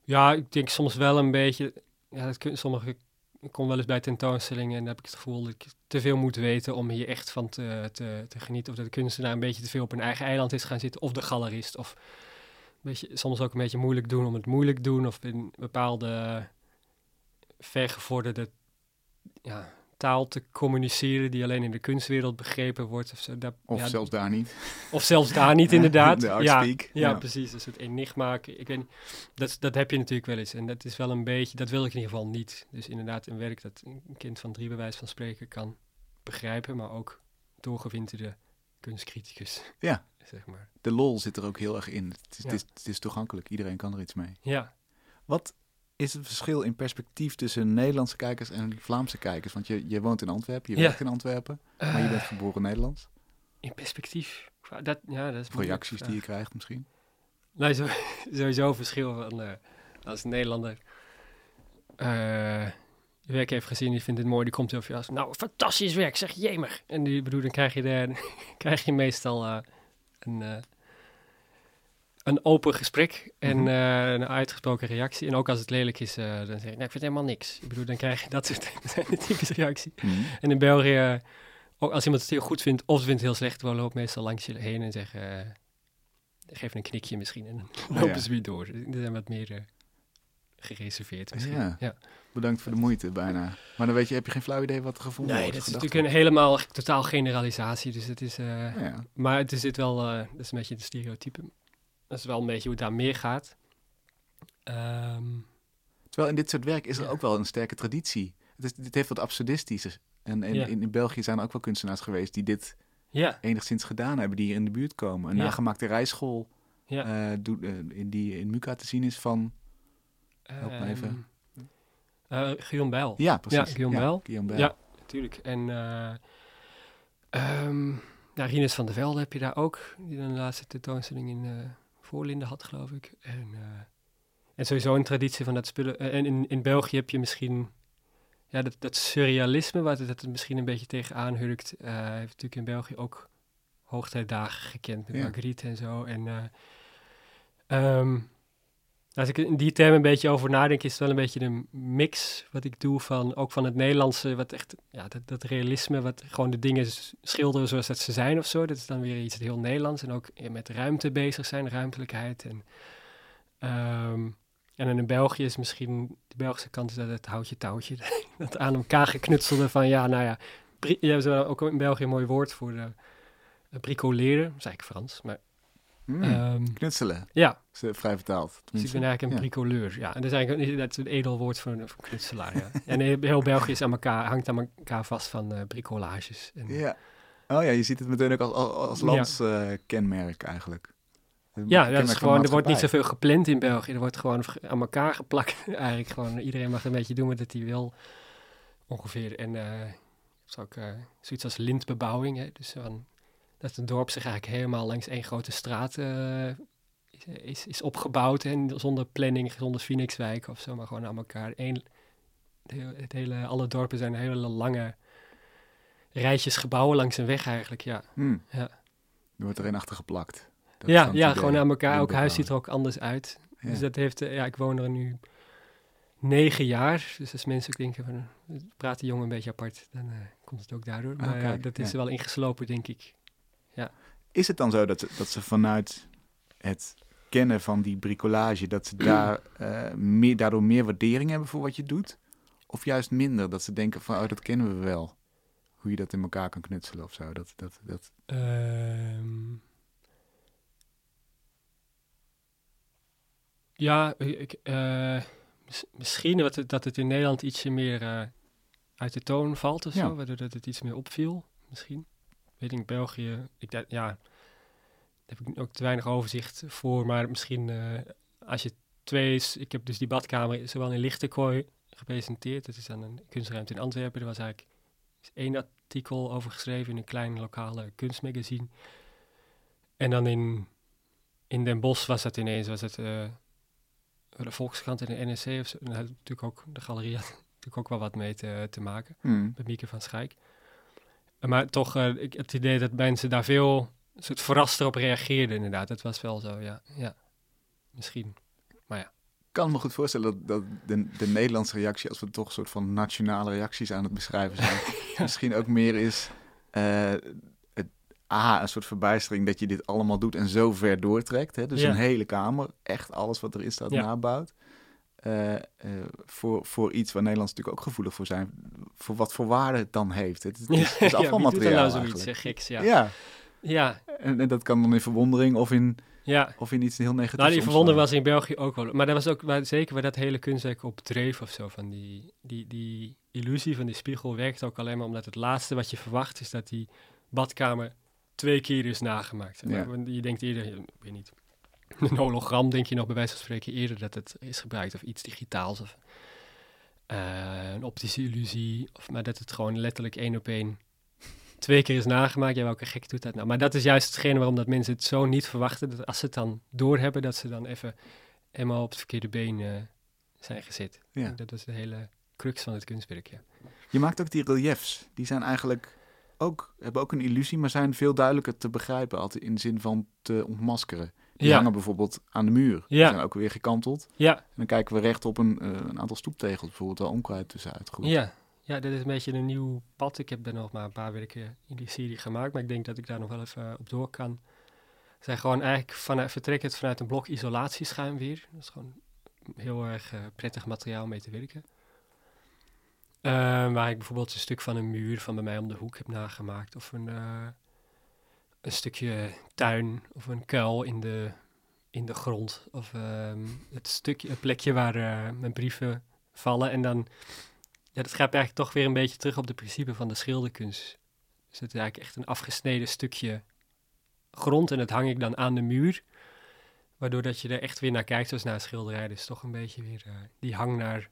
ja, ik denk soms wel een beetje... Ja, dat sommige... Ik kom wel eens bij tentoonstellingen en dan heb ik het gevoel dat ik te veel moet weten om hier echt van te, te, te genieten. Of dat de kunstenaar een beetje te veel op een eigen eiland is gaan zitten. Of de galerist. Of een beetje, soms ook een beetje moeilijk doen om het moeilijk doen. Of in bepaalde vergevorderde ja, taal te communiceren die alleen in de kunstwereld begrepen wordt. Of, zo. Of ja, zelfs daar niet? of zelfs daar niet, inderdaad. De ja, ja, Ja. precies. Dus het enigma. Ik weet niet, dat, dat heb je natuurlijk wel eens. En dat is wel een beetje, dat wil ik in ieder geval niet. Dus inderdaad een werk dat een kind van drie bij wijze van spreken kan begrijpen, maar ook doorgewinterde kunstcriticus, Ja, zeg maar. de lol zit er ook heel erg in. Het is, Ja. het is, het is toegankelijk, iedereen kan er iets mee. Ja, Wat is het verschil in perspectief tussen Nederlandse kijkers en Vlaamse kijkers? Want je, je woont in Antwerpen, je Ja. werkt in Antwerpen, maar je bent Eh, geboren Nederlands. in perspectief. Dat, ja, dat is Reacties die je krijgt misschien. Nee, zo, sowieso een verschil van eh, als een Nederlander eh, je werk heeft gezien, die vindt het mooi, die komt over je als, nou, fantastisch werk, zeg jemer. En die bedoel, dan krijg je, de, krijg je meestal eh, een, eh, een open gesprek en Mhm. eh, een uitgesproken reactie. En ook als het lelijk is, eh, dan zeg je, nou, ik vind helemaal niks. Ik bedoel, dan krijg je dat soort typische reactie. Mhm. En in België, ook als iemand het heel goed vindt of ze vindt het heel slecht, dan loopt meestal langs je heen en zeggen, eh, geef een knikje misschien en dan Oh, lopen ja. ze weer door. Die zijn wat meer gereserveerd misschien. Ja. Ja. Bedankt voor de moeite, bijna. Maar dan weet je, heb je geen flauw idee wat er gevonden Nee, wordt. dat is natuurlijk een helemaal totaal generalisatie. Dus het is, wordt. Ja. maar het is dit wel, dat is een beetje de stereotype. Dat is wel een beetje hoe het daar meer gaat. Ehm, Terwijl in dit soort werk is er Ja. ook wel een sterke traditie. Het, is, heeft wat absurdistisches. En, en Ja. in, in België zijn er ook wel kunstenaars geweest die dit ja, enigszins gedaan hebben, die hier in de buurt komen. Een Ja. nagemaakte rijschool ja. eh, eh, in die in Muka te zien is van... help me even. Ehm, eh, Guillaume Bijl. Ja, precies. Ja, Guillaume Bijl. Guillaume Bijl. Ja, natuurlijk. En ehm ja, Rinus van der Velde heb je daar ook, die de laatste tentoonstelling in Voorlinden had, geloof ik. En eh, en sowieso een traditie van dat spullen. eh, en in, in België heb je misschien ja, dat, dat surrealisme, waar het, dat het misschien een beetje tegenaan hurkt. eh heeft natuurlijk in België ook hoogtijdagen gekend met Ja. Marguerite en zo. En ehm, als ik in die termen een beetje over nadenk, is het wel een beetje een mix wat ik doe van ook van het Nederlandse, wat echt, ja, dat, dat realisme, wat gewoon de dingen schilderen zoals dat ze zijn of zo. Dat is dan weer iets heel Nederlands. En ook met ruimte bezig zijn, ruimtelijkheid. En, ehm, en in België is misschien, de Belgische kant is dat het houtje touwtje, dat aan elkaar geknutselde van, ja, nou ja, je hebt ook in België een mooi woord voor eh, bricoleren, dat eigenlijk Frans, maar Ehm, knutselen, ja, is eh, vrij vertaald. dus ik ben eigenlijk een Ja. bricoleur. Ja, en dat is eigenlijk een, dat is een edel woord voor een, voor een knutselaar. Ja. en heel heel België is aan elkaar, hangt aan elkaar vast van eh, bricolages. En, Ja. Oh ja, je ziet het meteen ook als, als, als Ja. landskenmerk eigenlijk. Ja, dat is gewoon, er wordt niet zoveel gepland in België. Er wordt gewoon aan elkaar geplakt. Eigenlijk gewoon, iedereen mag een beetje doen wat hij wil. Ongeveer. En eh is ook eh, zoiets als lintbebouwing. Hè? Dus van, dat het dorp zich eigenlijk helemaal langs één grote straat eh, is, is, is opgebouwd. En zonder planning, zonder Phoenixwijk of zo, maar gewoon aan elkaar. Eén, het hele, het hele, alle dorpen zijn hele lange rijtjes gebouwen langs een weg eigenlijk, ja. Hmm. Ja. Er wordt er een achter geplakt. Dat Ja, ja gewoon aan elkaar. Elk Lintbebouwing. huis ziet er ook anders uit. Ja. Dus dat heeft, eh, ja, ik woon er nu negen jaar. Dus als mensen ook denken van, eh, praat die jongen een beetje apart, dan komt het ook daardoor. Maar Ah, ja, kijk, dat is ja. er wel ingeslopen, denk ik. Is het dan zo dat ze, dat ze vanuit het kennen van die bricolage, dat ze daar, eh, meer, daardoor meer waardering hebben voor wat je doet? Of juist minder, dat ze denken van, oh, dat kennen we wel. Hoe je dat in elkaar kan knutselen of zo. Dat, dat, dat, Ehm, ja, ik, eh, mis- misschien dat het, dat het in Nederland ietsje meer eh, uit de toon valt of Ja. zo, waardoor dat het iets meer opviel, misschien. In België, ik, dat, ja, daar heb ik ook te weinig overzicht voor, maar misschien eh, als je twee, is- ik heb dus die badkamer zowel in Lichtenkooi gepresenteerd, dat is dan een kunstruimte in Antwerpen, er was eigenlijk is één artikel over geschreven in een klein lokale kunstmagazine. En dan in, in Den Bosch was het ineens, was het eh, de Volkskrant en de NRC of zo. En natuurlijk ook, de galerie had natuurlijk ook wel wat mee te, te maken, hmm. met Mieke van Schijk. Maar toch, eh, ik heb het idee dat mensen daar veel soort verrast erop reageerden inderdaad. Dat was wel zo, ja. ja. Misschien. Ik kan me goed voorstellen dat, dat de, de Nederlandse reactie, als we toch een soort van nationale reacties aan het beschrijven zijn, misschien ook meer is eh, het, A, een soort verbijstering dat je dit allemaal doet en zo ver doortrekt. Hè? Dus Ja. een hele kamer, echt alles wat erin staat, Ja. nabouwt. Eh, eh, voor, voor iets waar Nederlanders natuurlijk ook gevoelig voor zijn, voor wat voor waarde het dan heeft. Het, is- het is, is ja, er afvalmateriaal nou zoiets eh, geks, ja. Ja, Ja, en, en dat kan dan in verwondering of in, ja. of in iets heel negatiefs Nou, die verwondering was in België ook wel. Maar dat was ook waar, zeker waar dat hele kunstwerk op dreef of zo. Van die, die, die illusie van die spiegel werkt ook alleen maar omdat het laatste wat je verwacht is dat die badkamer twee keer is nagemaakt. Ja. Je denkt eerder, ik weet niet, een hologram denk je nog bij wijze van spreken eerder dat het is gebruikt of iets digitaals of eh, een optische illusie. Of, maar dat het gewoon letterlijk één op één twee keer is nagemaakt. Ja, welke gek doet dat nou? Maar dat is juist hetgene waarom dat mensen het zo niet verwachten. Dat als ze het dan doorhebben, dat ze dan even helemaal op het verkeerde been eh, zijn gezet. Ja. Dat is de hele crux van het kunstwerk, ja. Je maakt ook die reliefs. Die zijn eigenlijk ook, hebben ook een illusie, maar zijn veel duidelijker te begrijpen. Altijd in de zin van te ontmaskeren. Die Ja. hangen bijvoorbeeld aan de muur. Die zijn ook weer gekanteld. Ja, En dan kijken we recht op een, eh, een aantal stoeptegels, bijvoorbeeld waar onkruid tussenuit groeit. ja. ja, dit is een beetje een nieuw pad. Ik heb er nog maar een paar weken in die serie gemaakt, maar ik denk dat ik daar nog wel even eh, op door kan. Ze zijn gewoon eigenlijk vanuit, vertrekken het vanuit een blok isolatieschuim weer. Dat is gewoon heel erg eh, prettig materiaal mee te werken. Waar ik bijvoorbeeld een stuk van een muur van bij mij om de hoek heb nagemaakt. Of een, een stukje tuin of een kuil in de, in de grond. Of ehm, het, stukje, het plekje waar eh, mijn brieven vallen. En dan, ja, dat gaat eigenlijk toch weer een beetje terug op de principe van de schilderkunst. Dus het is eigenlijk echt een afgesneden stukje grond en dat hang ik dan aan de muur. Waardoor dat je er echt weer naar kijkt zoals naar een schilderij. Dus toch een beetje weer eh, die hang naar,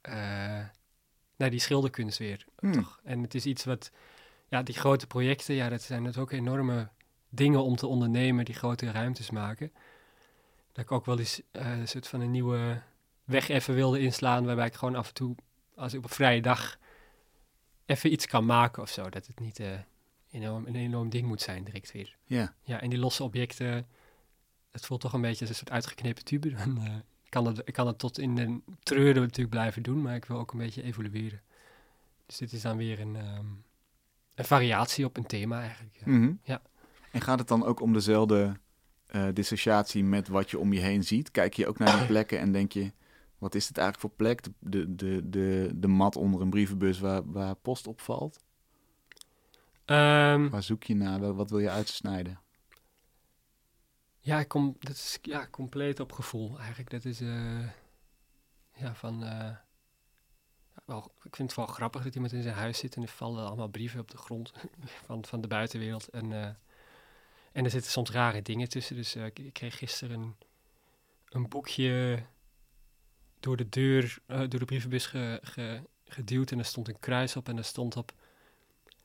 eh, naar die schilderkunst weer. Hmm. Toch? En het is iets wat, ja, die grote projecten, ja, dat zijn natuurlijk ook enorme dingen om te ondernemen, die grote ruimtes maken. dat ik ook wel eens eh, een soort van een nieuwe weg even wilde inslaan, waarbij ik gewoon af en toe, als ik op een vrije dag even iets kan maken of zo, dat het niet eh, enorm, een enorm ding moet zijn direct weer. Ja. Ja, en die losse objecten, het voelt toch een beetje als een soort uitgeknepen tube. Dan, eh, ik, kan het, ik kan het tot in de treuren natuurlijk blijven doen, maar ik wil ook een beetje evolueren. Dus dit is dan weer een, ehm, een variatie op een thema eigenlijk. Ja. Mhm. Ja. En gaat het dan ook om dezelfde eh, dissociatie met wat je om je heen ziet? Kijk je ook naar die plekken en denk je, wat is dit eigenlijk voor plek? De, de, de, de, de mat onder een brievenbus waar, waar post op valt? Ehm, Waar zoek je naar? Wat wil je uitsnijden? Ja, ik kom, dat is ja, compleet op gevoel eigenlijk. Dat is eh, ja, van. eh, ik vind het wel grappig dat iemand in zijn huis zit en er vallen allemaal brieven op de grond van, van de buitenwereld. En, eh, en er zitten soms rare dingen tussen. Dus eh, ik, kreeg gisteren een, een boekje door de deur, eh, door de brievenbus ge, ge- geduwd. En er stond een kruis op en er stond op: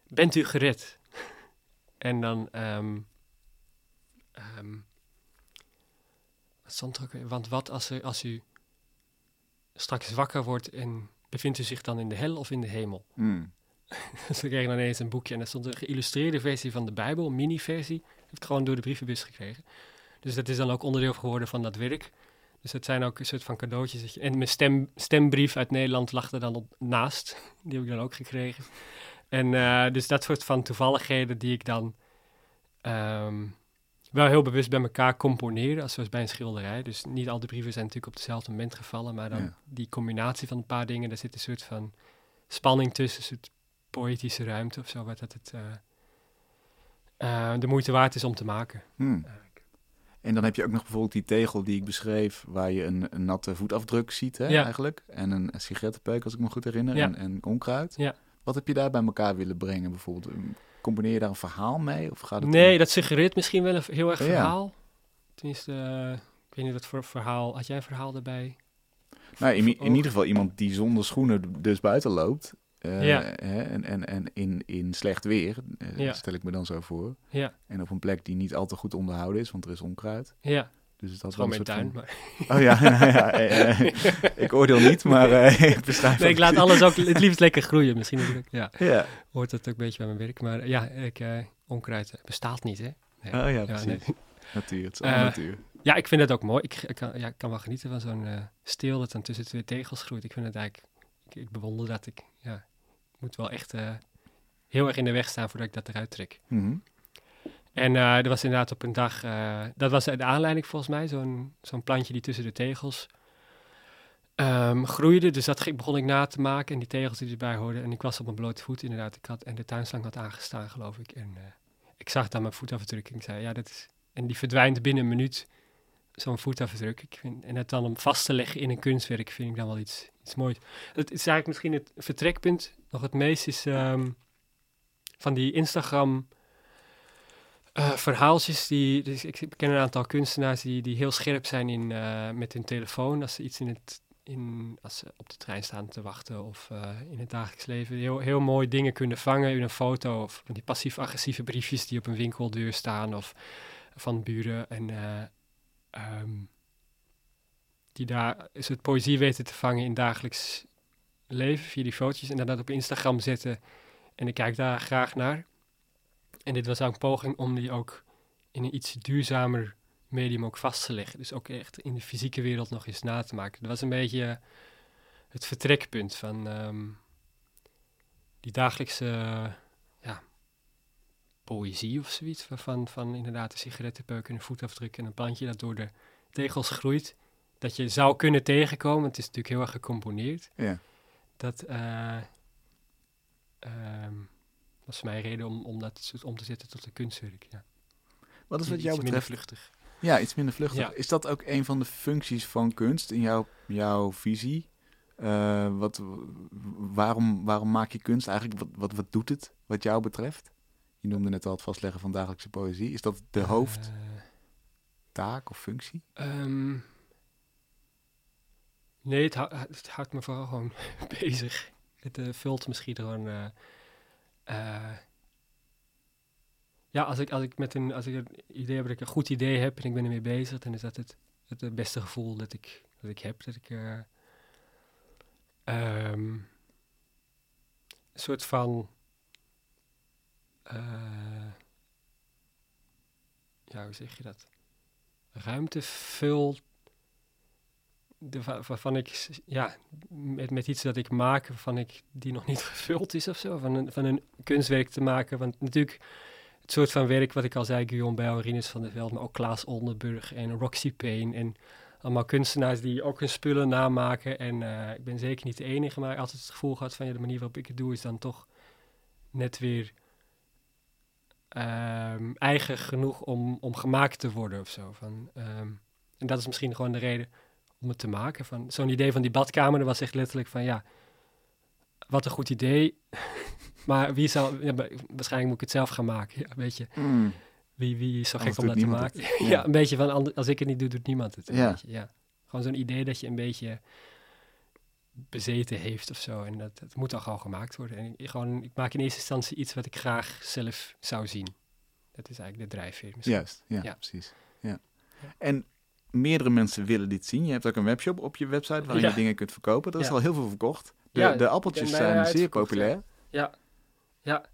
Bent u gered? en dan. ehm, ehm, wat? Want wat als, als u straks wakker wordt en bevindt u zich dan in de hel of in de hemel? Hmm. dus we kregen dan ineens een boekje en er stond een geïllustreerde versie van de Bijbel, een mini-versie. Heb ik gewoon door de brievenbus gekregen. Dus dat is dan ook onderdeel geworden van dat werk. Dus het zijn ook een soort van cadeautjes. dat je- En mijn stem, stembrief uit Nederland lag er dan op naast. Die heb ik dan ook gekregen. En eh, dus dat soort van toevalligheden die ik dan ehm, wel heel bewust bij elkaar componeer, als zoals bij een schilderij. Dus niet al de brieven zijn natuurlijk op hetzelfde moment gevallen, maar dan Ja. die combinatie van een paar dingen, daar zit een soort van spanning tussen, een soort poëtische ruimte of zo, wat dat het eh, eh, de moeite waard is om te maken. Hmm. En dan heb je ook nog bijvoorbeeld die tegel die ik beschreef, waar je een, een natte voetafdruk ziet hè, Ja. eigenlijk. En een, sigarettenpeuk, als ik me goed herinner, Ja. en, en onkruid. Wat heb je daar bij elkaar willen brengen bijvoorbeeld? Componeer je daar een verhaal mee? Of gaat het Nee, om- dat suggereert misschien wel een heel erg Ja. verhaal. Tenminste, eh, ik weet niet wat voor verhaal. Had jij een verhaal daarbij? Nou, in, ieder geval iemand die zonder schoenen dus buiten loopt. eh, Ja. hè, en en, en in, in slecht weer, eh, Ja. stel ik me dan zo voor. Ja, En op een plek die niet al te goed onderhouden is, want er is onkruid. ja. Dus Dat gewoon mijn tuin. van- Maar... Oh ja, ja, eh, eh, ik oordeel niet, maar eh, ik beschrijf Nee, ik laat alles ook het liefst lekker groeien. Misschien ook- ja, Ja. hoort dat ook een beetje bij mijn werk. Maar ja, ik, eh, onkruid eh, bestaat niet, hè? Nee. Oh ja, Ja, precies. nee. Natuur, het is Eh, natuur. Ja, ik vind het ook mooi. Ik, ik kan, ja, ik kan wel genieten van zo'n eh steel dat dan tussen twee tegels groeit. Ik vind het eigenlijk, ik, ik bewonder dat. Ik ja, ik moet wel echt heel erg in de weg staan voordat ik dat eruit trek. Mhm. En eh er was inderdaad op een dag, eh, dat was de aanleiding volgens mij, zo'n zo'n plantje die tussen de tegels ehm, groeide. Dus dat begon ik na te maken en die tegels die erbij hoorden. En ik was op mijn blote voet inderdaad. Ik had, en de tuinslang had aangestaan, geloof ik. En eh, ik zag dan mijn voetafdruk zei, ja, dat is... En die verdwijnt binnen een minuut, zo'n voetafdruk. Ik vind, en het dan om vast te leggen in een kunstwerk vind ik dan wel iets, iets moois. Het is eigenlijk misschien het vertrekpunt. Nog het meest is ehm, van die Instagram verhaaltjes. Die, dus ik, ken een aantal kunstenaars die, die heel scherp zijn in, eh, met hun telefoon. Als ze iets in het, in, als ze op de trein staan te wachten of eh, in het dagelijks leven. Heel, heel mooi dingen kunnen vangen in een foto. Of die passief-agressieve briefjes die op een winkeldeur staan. Of van buren. En eh, ehm, die daar is het poëzie weten te vangen in dagelijks leven via die foto's. En dan dat op Instagram zetten. En ik kijk daar graag naar. En dit was ook een poging om die ook in een iets duurzamer medium ook vast te leggen. Dus ook echt in de fysieke wereld nog eens na te maken. Dat was een beetje eh, het vertrekpunt van ehm, die dagelijkse ja, poëzie of zoiets. Van, van inderdaad een sigarettenpeuk en een voetafdruk en een plantje dat door de tegels groeit. Dat je zou kunnen tegenkomen. Het is natuurlijk heel erg gecomponeerd. Ja. Dat eh, ehm, was voor mij een reden om, om dat om te zetten tot een kunstwerk. Ja. Wat is wat Iets jou betreft... vluchtig. Ja, iets minder vluchtig. Ja. Is dat ook een van de functies van kunst in jouw, jouw visie? Eh, wat, waarom, waarom maak je kunst eigenlijk? Wat, wat, wat doet het wat jou betreft? Je noemde net al het vastleggen van dagelijkse poëzie. Is dat de hoofdtaak Eh, of functie? Ehm, nee, het, hou- het houdt me vooral gewoon bezig. Het eh, vult misschien gewoon. Eh, ja, als ik, als ik met een als ik een idee heb dat ik een goed idee heb en ik ben ermee bezig, dan is dat het, het, beste gevoel dat ik, dat ik heb. Dat ik eh, ehm, een soort van. eh, ja, hoe zeg je dat? Ruimte vul. De, wa- waarvan ik, ja, met, met iets dat ik maak, waarvan ik die nog niet gevuld is of zo. Van een, van een kunstwerk te maken. Want natuurlijk, het soort van werk wat ik al zei, Guillaume Bijl, Rinus van der Veld, maar ook Klaas Onderburg en Roxy Payne. En allemaal kunstenaars die ook hun spullen namaken. En eh, ik ben zeker niet de enige, maar altijd het gevoel gehad van ja, de manier waarop ik het doe is dan toch net weer ehm, eigen genoeg om, om gemaakt te worden of zo. Van, ehm, en dat is misschien gewoon de reden om het te maken. Van Zo'n idee van die badkamer, dat was echt letterlijk van ja, wat een goed idee. maar wie zal, ja, waarschijnlijk moet ik het zelf gaan maken. Ja, weet je, Mm. wie, wie is zo gek om dat te maken? het. ja. Ja. een beetje van als ik het niet doe, doet niemand het. Ja. beetje, ja. Gewoon zo'n idee dat je een beetje bezeten heeft of zo. En dat, dat moet dan gewoon gemaakt worden. En ik, gewoon, ik maak in eerste instantie iets wat ik graag zelf zou zien. Dat is eigenlijk de drijfveer misschien. Juist, ja, Ja. precies. Ja. En meerdere mensen willen dit zien. Je hebt ook een webshop op je website waarin Ja. je dingen kunt verkopen. Er is Ja. al heel veel verkocht. De, Ja, de appeltjes zijn zeer populair. Ja, ja.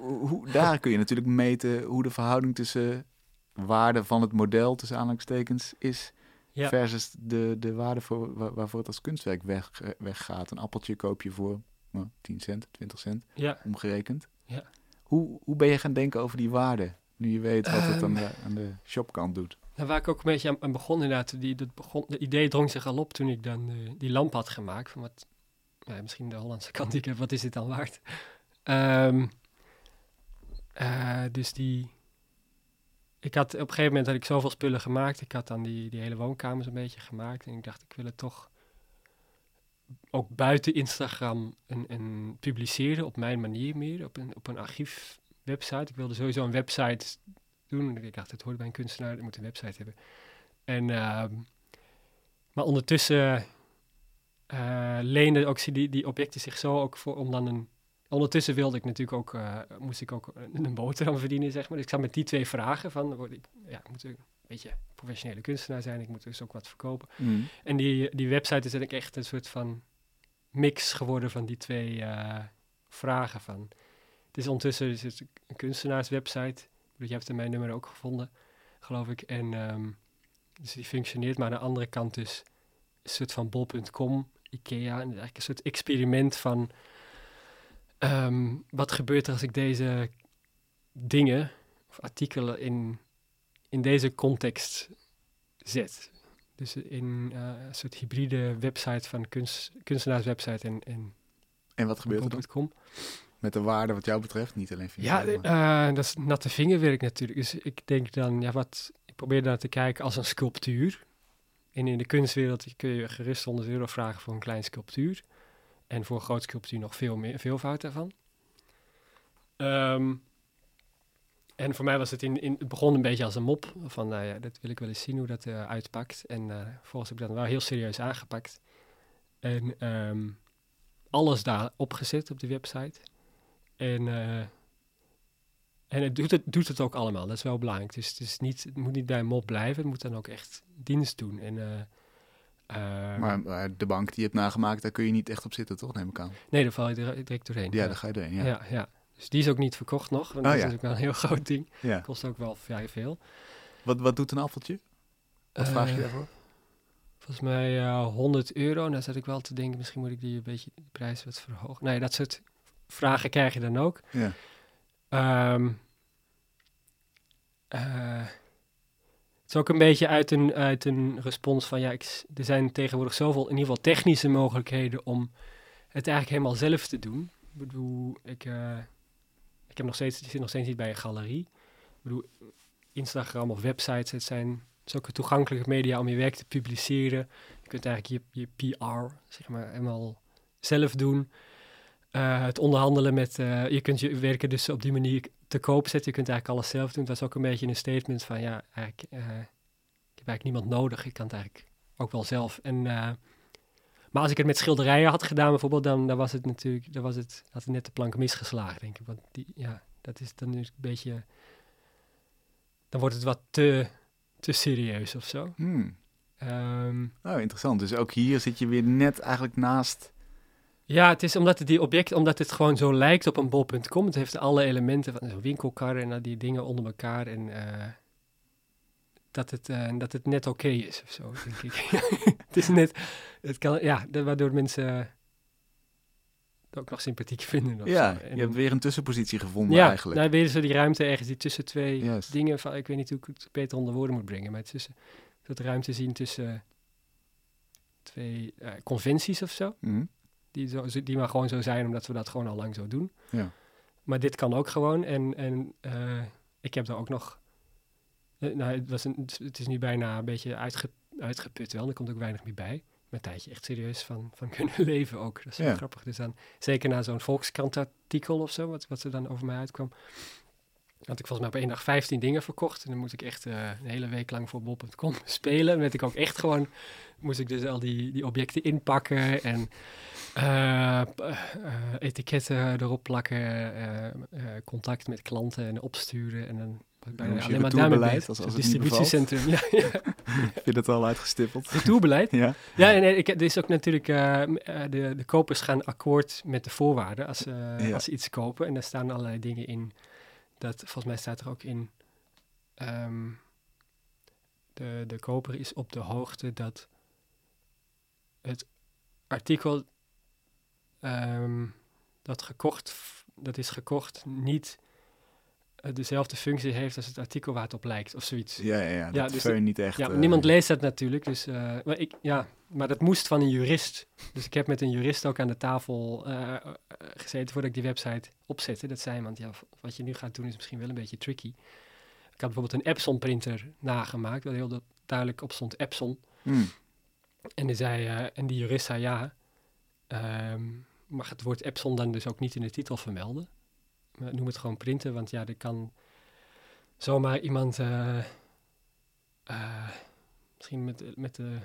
Hoe, daar kun je natuurlijk meten hoe de verhouding tussen waarde van het model, tussen aanhalingstekens, is versus de, de waarde voor, waar- waarvoor het als kunstwerk weg, eh, weggaat. Een appeltje koop je voor nou, 10 cent, 20 cent omgerekend. Ja. Hoe, hoe ben je gaan denken over die waarde? Nu je weet wat het aan Ehm. de, aan de shopkant doet. Waar ik ook een beetje aan, begon inderdaad, die, begon, het idee drong zich al op toen ik dan eh, die lamp had gemaakt. Van wat, nou, misschien de Hollandse kant die ik heb, wat is dit dan waard? Ehm, eh, dus die, ik had op een gegeven moment had ik zoveel spullen gemaakt. Ik had dan die, die hele woonkamer zo'n beetje gemaakt. En ik dacht, ik wil het toch ook buiten Instagram een, een publiceren op mijn manier meer. Op een, op een archiefwebsite. Ik wilde sowieso een website doen. Ik dacht, het hoort bij een kunstenaar, ik moet een website hebben. En, ehm, maar ondertussen eh leenden ook die, die objecten zich zo ook voor om dan een... Ondertussen wilde ik natuurlijk ook, eh, moest ik ook een, een boterham verdienen, zeg maar. Dus ik zat met die twee vragen van, word ik, ja, ik moet een beetje professionele kunstenaar zijn, ik moet dus ook wat verkopen. Mm. En die, die website is eigenlijk echt een soort van mix geworden van die twee eh, vragen van. Het is ondertussen is het een kunstenaarswebsite. Je hebt mijn nummer ook gevonden, geloof ik. En ehm, dus die functioneert, maar aan de andere kant dus een soort van bol.com, Ikea. En eigenlijk een soort experiment van ehm, wat gebeurt er als ik deze dingen of artikelen in, in deze context zet. Dus in eh, een soort hybride website van kunst, kunstenaarswebsite en, en En wat gebeurt er dan? Met de waarde wat jou betreft? Niet alleen Ja, financieel, maar- eh, dat is natte vingerwerk natuurlijk. Dus ik denk dan, ja, wat, ik probeer dan te kijken als een sculptuur. En in de kunstwereld kun je gerust 100 euro vragen voor een klein sculptuur. En voor een groot sculptuur nog veel meer, veelvoud daarvan. Ehm, en voor mij was het in, in, het begon een beetje als een mop. Van, nou ja, dat wil ik wel eens zien hoe dat eh, uitpakt. En eh volgens heb ik dat wel heel serieus aangepakt. En ehm, alles daar opgezet op die website. En, eh, en het doet het, doet het ook allemaal, dat is wel belangrijk. Dus het, is niet, het moet niet bij een mop blijven, het moet dan ook echt dienst doen. En, eh, ehm, maar, maar de bank die je hebt nagemaakt, daar kun je niet echt op zitten, toch? Neem ik aan. nee, daar val je dir- direct doorheen. Ja, daar ga je doorheen. ja. Ja. Ja, ja. Dus die is ook niet verkocht nog, want Oh, dat is ja. natuurlijk wel een heel groot ding. Ja. Kost ook wel vrij veel. Wat, wat doet een appeltje? Wat vraag je Eh, daarvoor? Volgens mij eh 100 euro. En dan zat ik wel te denken, misschien moet ik die een beetje de prijs wat verhogen. Nee, dat soort vragen krijg je dan ook. Ja. Ehm, eh, het is ook een beetje uit een, uit een respons van, ja, ik, er zijn tegenwoordig zoveel, in ieder geval technische mogelijkheden om het eigenlijk helemaal zelf te doen. Ik bedoel, ik, eh, ik heb nog steeds, ik zit nog steeds niet bij een galerie. Ik bedoel, Instagram of websites, het zijn zulke toegankelijke media om je werk te publiceren. Je kunt eigenlijk je, je PR, zeg maar, helemaal zelf doen. Eh, het onderhandelen met, eh, je kunt je werken dus op die manier te koop zetten. Je kunt eigenlijk alles zelf doen. Dat is ook een beetje een statement van, ja, eigenlijk, eh, ik heb eigenlijk niemand nodig. Ik kan het eigenlijk ook wel zelf. En, maar als ik het met schilderijen had gedaan bijvoorbeeld, dan, dan was het natuurlijk, dan was het, had het net de plank misgeslagen, denk ik. Want die, ja, dat is dan dus een beetje, dan wordt het wat te, te serieus of zo. Hmm. Oh, interessant. Dus ook hier zit je weer net eigenlijk naast. Ja, het is omdat het die object, omdat het gewoon zo lijkt op een bol.com. Het heeft alle elementen van zo'n winkelkar en al die dingen onder elkaar. En eh, dat, het, eh, dat het net oké is of zo, denk ik. het is net, het kan, ja, waardoor mensen het ook nog sympathiek vinden. Of Ja, zo. En- je hebt weer een tussenpositie gevonden ja, eigenlijk. nou weer zo die ruimte ergens die tussen twee dingen van, ik weet niet hoe ik het beter onder woorden moet brengen, maar tussen dat ruimte zien tussen twee eh, conventies of zo, Mhm. Die, zo, die maar gewoon zo zijn omdat we dat gewoon al lang zo doen. Ja. Maar dit kan ook gewoon en, en eh, ik heb er ook nog, eh, nou het, was een, het is nu bijna een beetje uitge, uitgeput wel, er komt ook weinig meer bij. Met een tijdje echt serieus van, van kunnen leven ook. Dat is Ja. grappig. Dus dan, zeker na zo'n Volkskrant-artikel of zo, wat, wat er dan over mij uitkwam, had ik volgens mij op één dag 15 dingen verkocht. En dan moest ik echt eh, een hele week lang voor bol.com spelen. Met ik ook echt gewoon, moest ik dus al die, die objecten inpakken en eh, eh, etiketten erop plakken, eh, contact met klanten en opsturen. En dan bijna alleen maar retourbeleid, daarmee bezig. als- Het het distributiecentrum, ja, ja. Heb je dat al uitgestippeld? Retourbeleid. ja. Ja, en eh, ik, er is ook natuurlijk, de, de kopers gaan akkoord met de voorwaarden als, ze Ja. als ze iets kopen. En daar staan allerlei dingen in. Dat, volgens mij staat er ook in, ehm, de, de koper is op de hoogte dat het artikel ehm, dat, gekocht, dat is gekocht niet eh, dezelfde functie heeft als het artikel waar het op lijkt of zoiets. Ja, ja, ja. Ja, Dat dus niet echt. Ja, eh, niemand leest dat natuurlijk. Dus, eh, maar, ik, ja, maar dat moest van een jurist. Dus ik heb met een jurist ook aan de tafel gezeten voordat ik die website opzette. Dat zei iemand, ja, wat je nu gaat doen is misschien wel een beetje tricky. Ik had bijvoorbeeld een Epson printer nagemaakt, waar heel du- duidelijk op stond Epson. hmm. En die, zei, en die jurist zei ja, ehm, mag het woord Epson dan dus ook niet in de titel vermelden? Maar noem het gewoon printen, want ja, er kan zomaar iemand, eh, eh, misschien met, met de,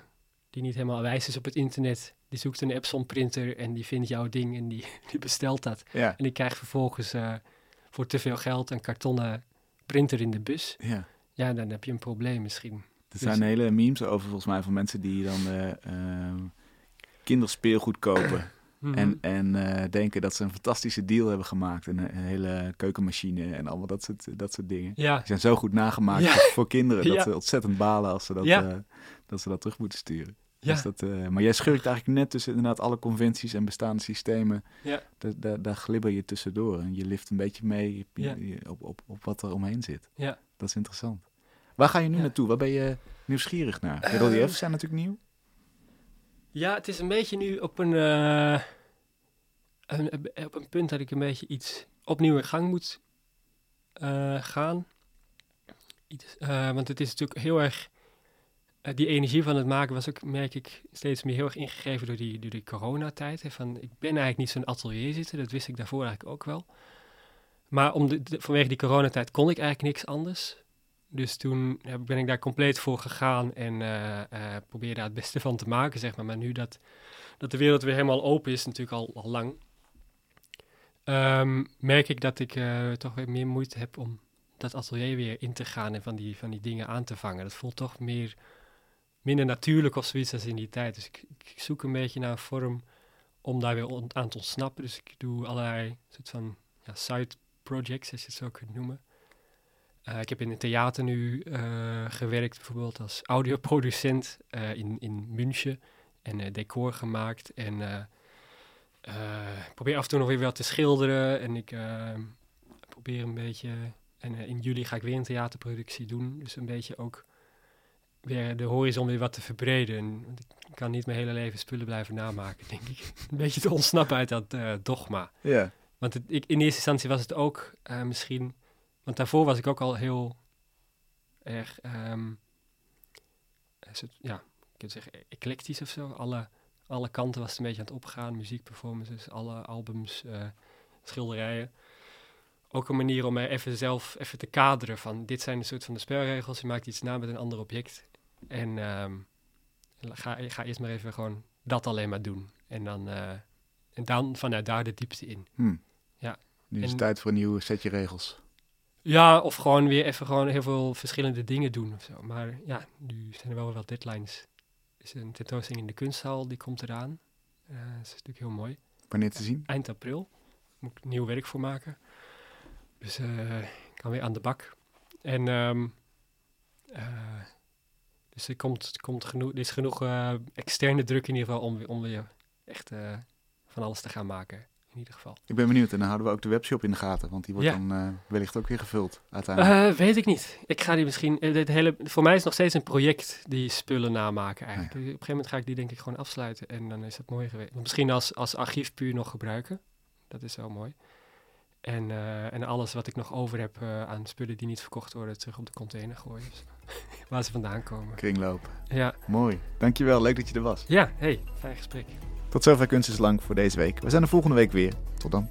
die niet helemaal wijs is op het internet, die zoekt een Epson printer en die vindt jouw ding en die, die bestelt dat. Ja, En die krijgt vervolgens eh, voor te veel geld een kartonnen printer in de bus. ja. Ja, dan heb je een probleem misschien. Er Dus- zijn hele memes over volgens mij van mensen die dan eh, ehm, kopen. En, en eh, denken dat ze een fantastische deal hebben gemaakt. Een, een hele keukenmachine en allemaal dat soort, dat soort dingen. Ja, Die zijn zo goed nagemaakt Ja. voor, kinderen. Dat Ja. ze ontzettend balen als ze dat, eh, dat, ze dat terug moeten sturen. Dus dat, eh, maar jij schurkt eigenlijk net tussen inderdaad alle conventies en bestaande systemen. Ja. Da- da- daar glibber je tussendoor. En je lift een beetje mee op, op, op, op wat er omheen zit. Ja. Dat is interessant. Waar ga je nu naartoe? Waar ben je nieuwsgierig naar? De Eh, reliefs zijn natuurlijk nieuw. Ja, het is een beetje nu op een, eh, een- op een punt dat ik een beetje iets opnieuw in gang moet eh, gaan. Iets, eh, want het is natuurlijk heel erg. die energie van het maken was ook, merk ik, steeds meer heel erg ingegeven door die, door die coronatijd. Hè, van, ik ben eigenlijk niet zo'n atelier zitten, dat wist ik daarvoor eigenlijk ook wel. Maar om de- vanwege die coronatijd kon ik eigenlijk niks anders. Dus toen ben ik daar compleet voor gegaan en eh eh probeerde daar het beste van te maken, zeg maar. Maar nu dat, dat de wereld weer helemaal open is, natuurlijk al, al lang, ehm, merk ik dat ik eh, toch weer meer moeite heb om dat atelier weer in te gaan en van die, van die dingen aan te vangen. Dat voelt toch meer, minder natuurlijk of zoiets als in die tijd. Dus ik, zoek een beetje naar een vorm om daar weer aan te ontsnappen. Dus ik doe allerlei soort van ja, side projects, als je het zo kunt noemen. Eh, ik heb in een theater nu eh, gewerkt, bijvoorbeeld als audioproducent eh, in, in München. En decor gemaakt. En probeer af en toe nog weer wat te schilderen. En ik probeer een beetje... En in juli ga ik weer een theaterproductie doen. Dus een beetje ook weer de horizon weer wat te verbreden. En, want ik kan niet mijn hele leven spullen blijven namaken, denk ik. een beetje te ontsnappen uit dat dogma. Ja. Want het, ik, in eerste instantie was het ook misschien... Want daarvoor was ik ook al heel erg... ehm, soort, ja, ik kan zeggen eclectisch of zo. Alle, alle kanten was het een beetje aan het opgaan. Muziekperformances, alle albums, eh, schilderijen. Ook een manier om mij even zelf even te kaderen van... Dit zijn de soort van de spelregels. Je maakt iets na met een ander object. En ehm, ga, ga eerst maar even gewoon dat alleen maar doen. En dan, eh, en dan vanuit daar de diepte in. Hm. Ja. Nu is het tijd voor een nieuw setje regels. Ja, of gewoon weer even gewoon heel veel verschillende dingen doen of zo. Maar ja, nu zijn er wel wat deadlines is een tentoonstelling in de kunsthal, die komt eraan. Uh, dat is natuurlijk heel mooi. Wanneer te zien? Eind april. Moet ik nieuw werk voor maken. Dus uh, ik kan weer aan de bak. En um, uh, dus er, komt, er, komt genoeg, er is genoeg externe druk in ieder geval om, om weer echt van alles te gaan maken in ieder geval. Ik ben benieuwd en dan houden we ook de webshop in de gaten, want die wordt dan uh, wellicht ook weer gevuld uiteindelijk. Uh, weet ik niet. Ik ga die misschien, uh, dit hele, voor mij is het nog steeds een project die spullen namaken eigenlijk. Op een gegeven moment ga ik die denk ik gewoon afsluiten en dan is het mooi geweest. Misschien als, als archief puur nog gebruiken, dat is wel mooi. En, en alles wat ik nog over heb aan spullen die niet verkocht worden, terug op de container gooien. Dus, waar ze vandaan komen. Kringloop. Ja. Mooi. Dankjewel, leuk dat je er was. Ja, hey, fijn gesprek. Tot zover Kunst is Lang voor deze week. We zijn er volgende week weer. Tot dan.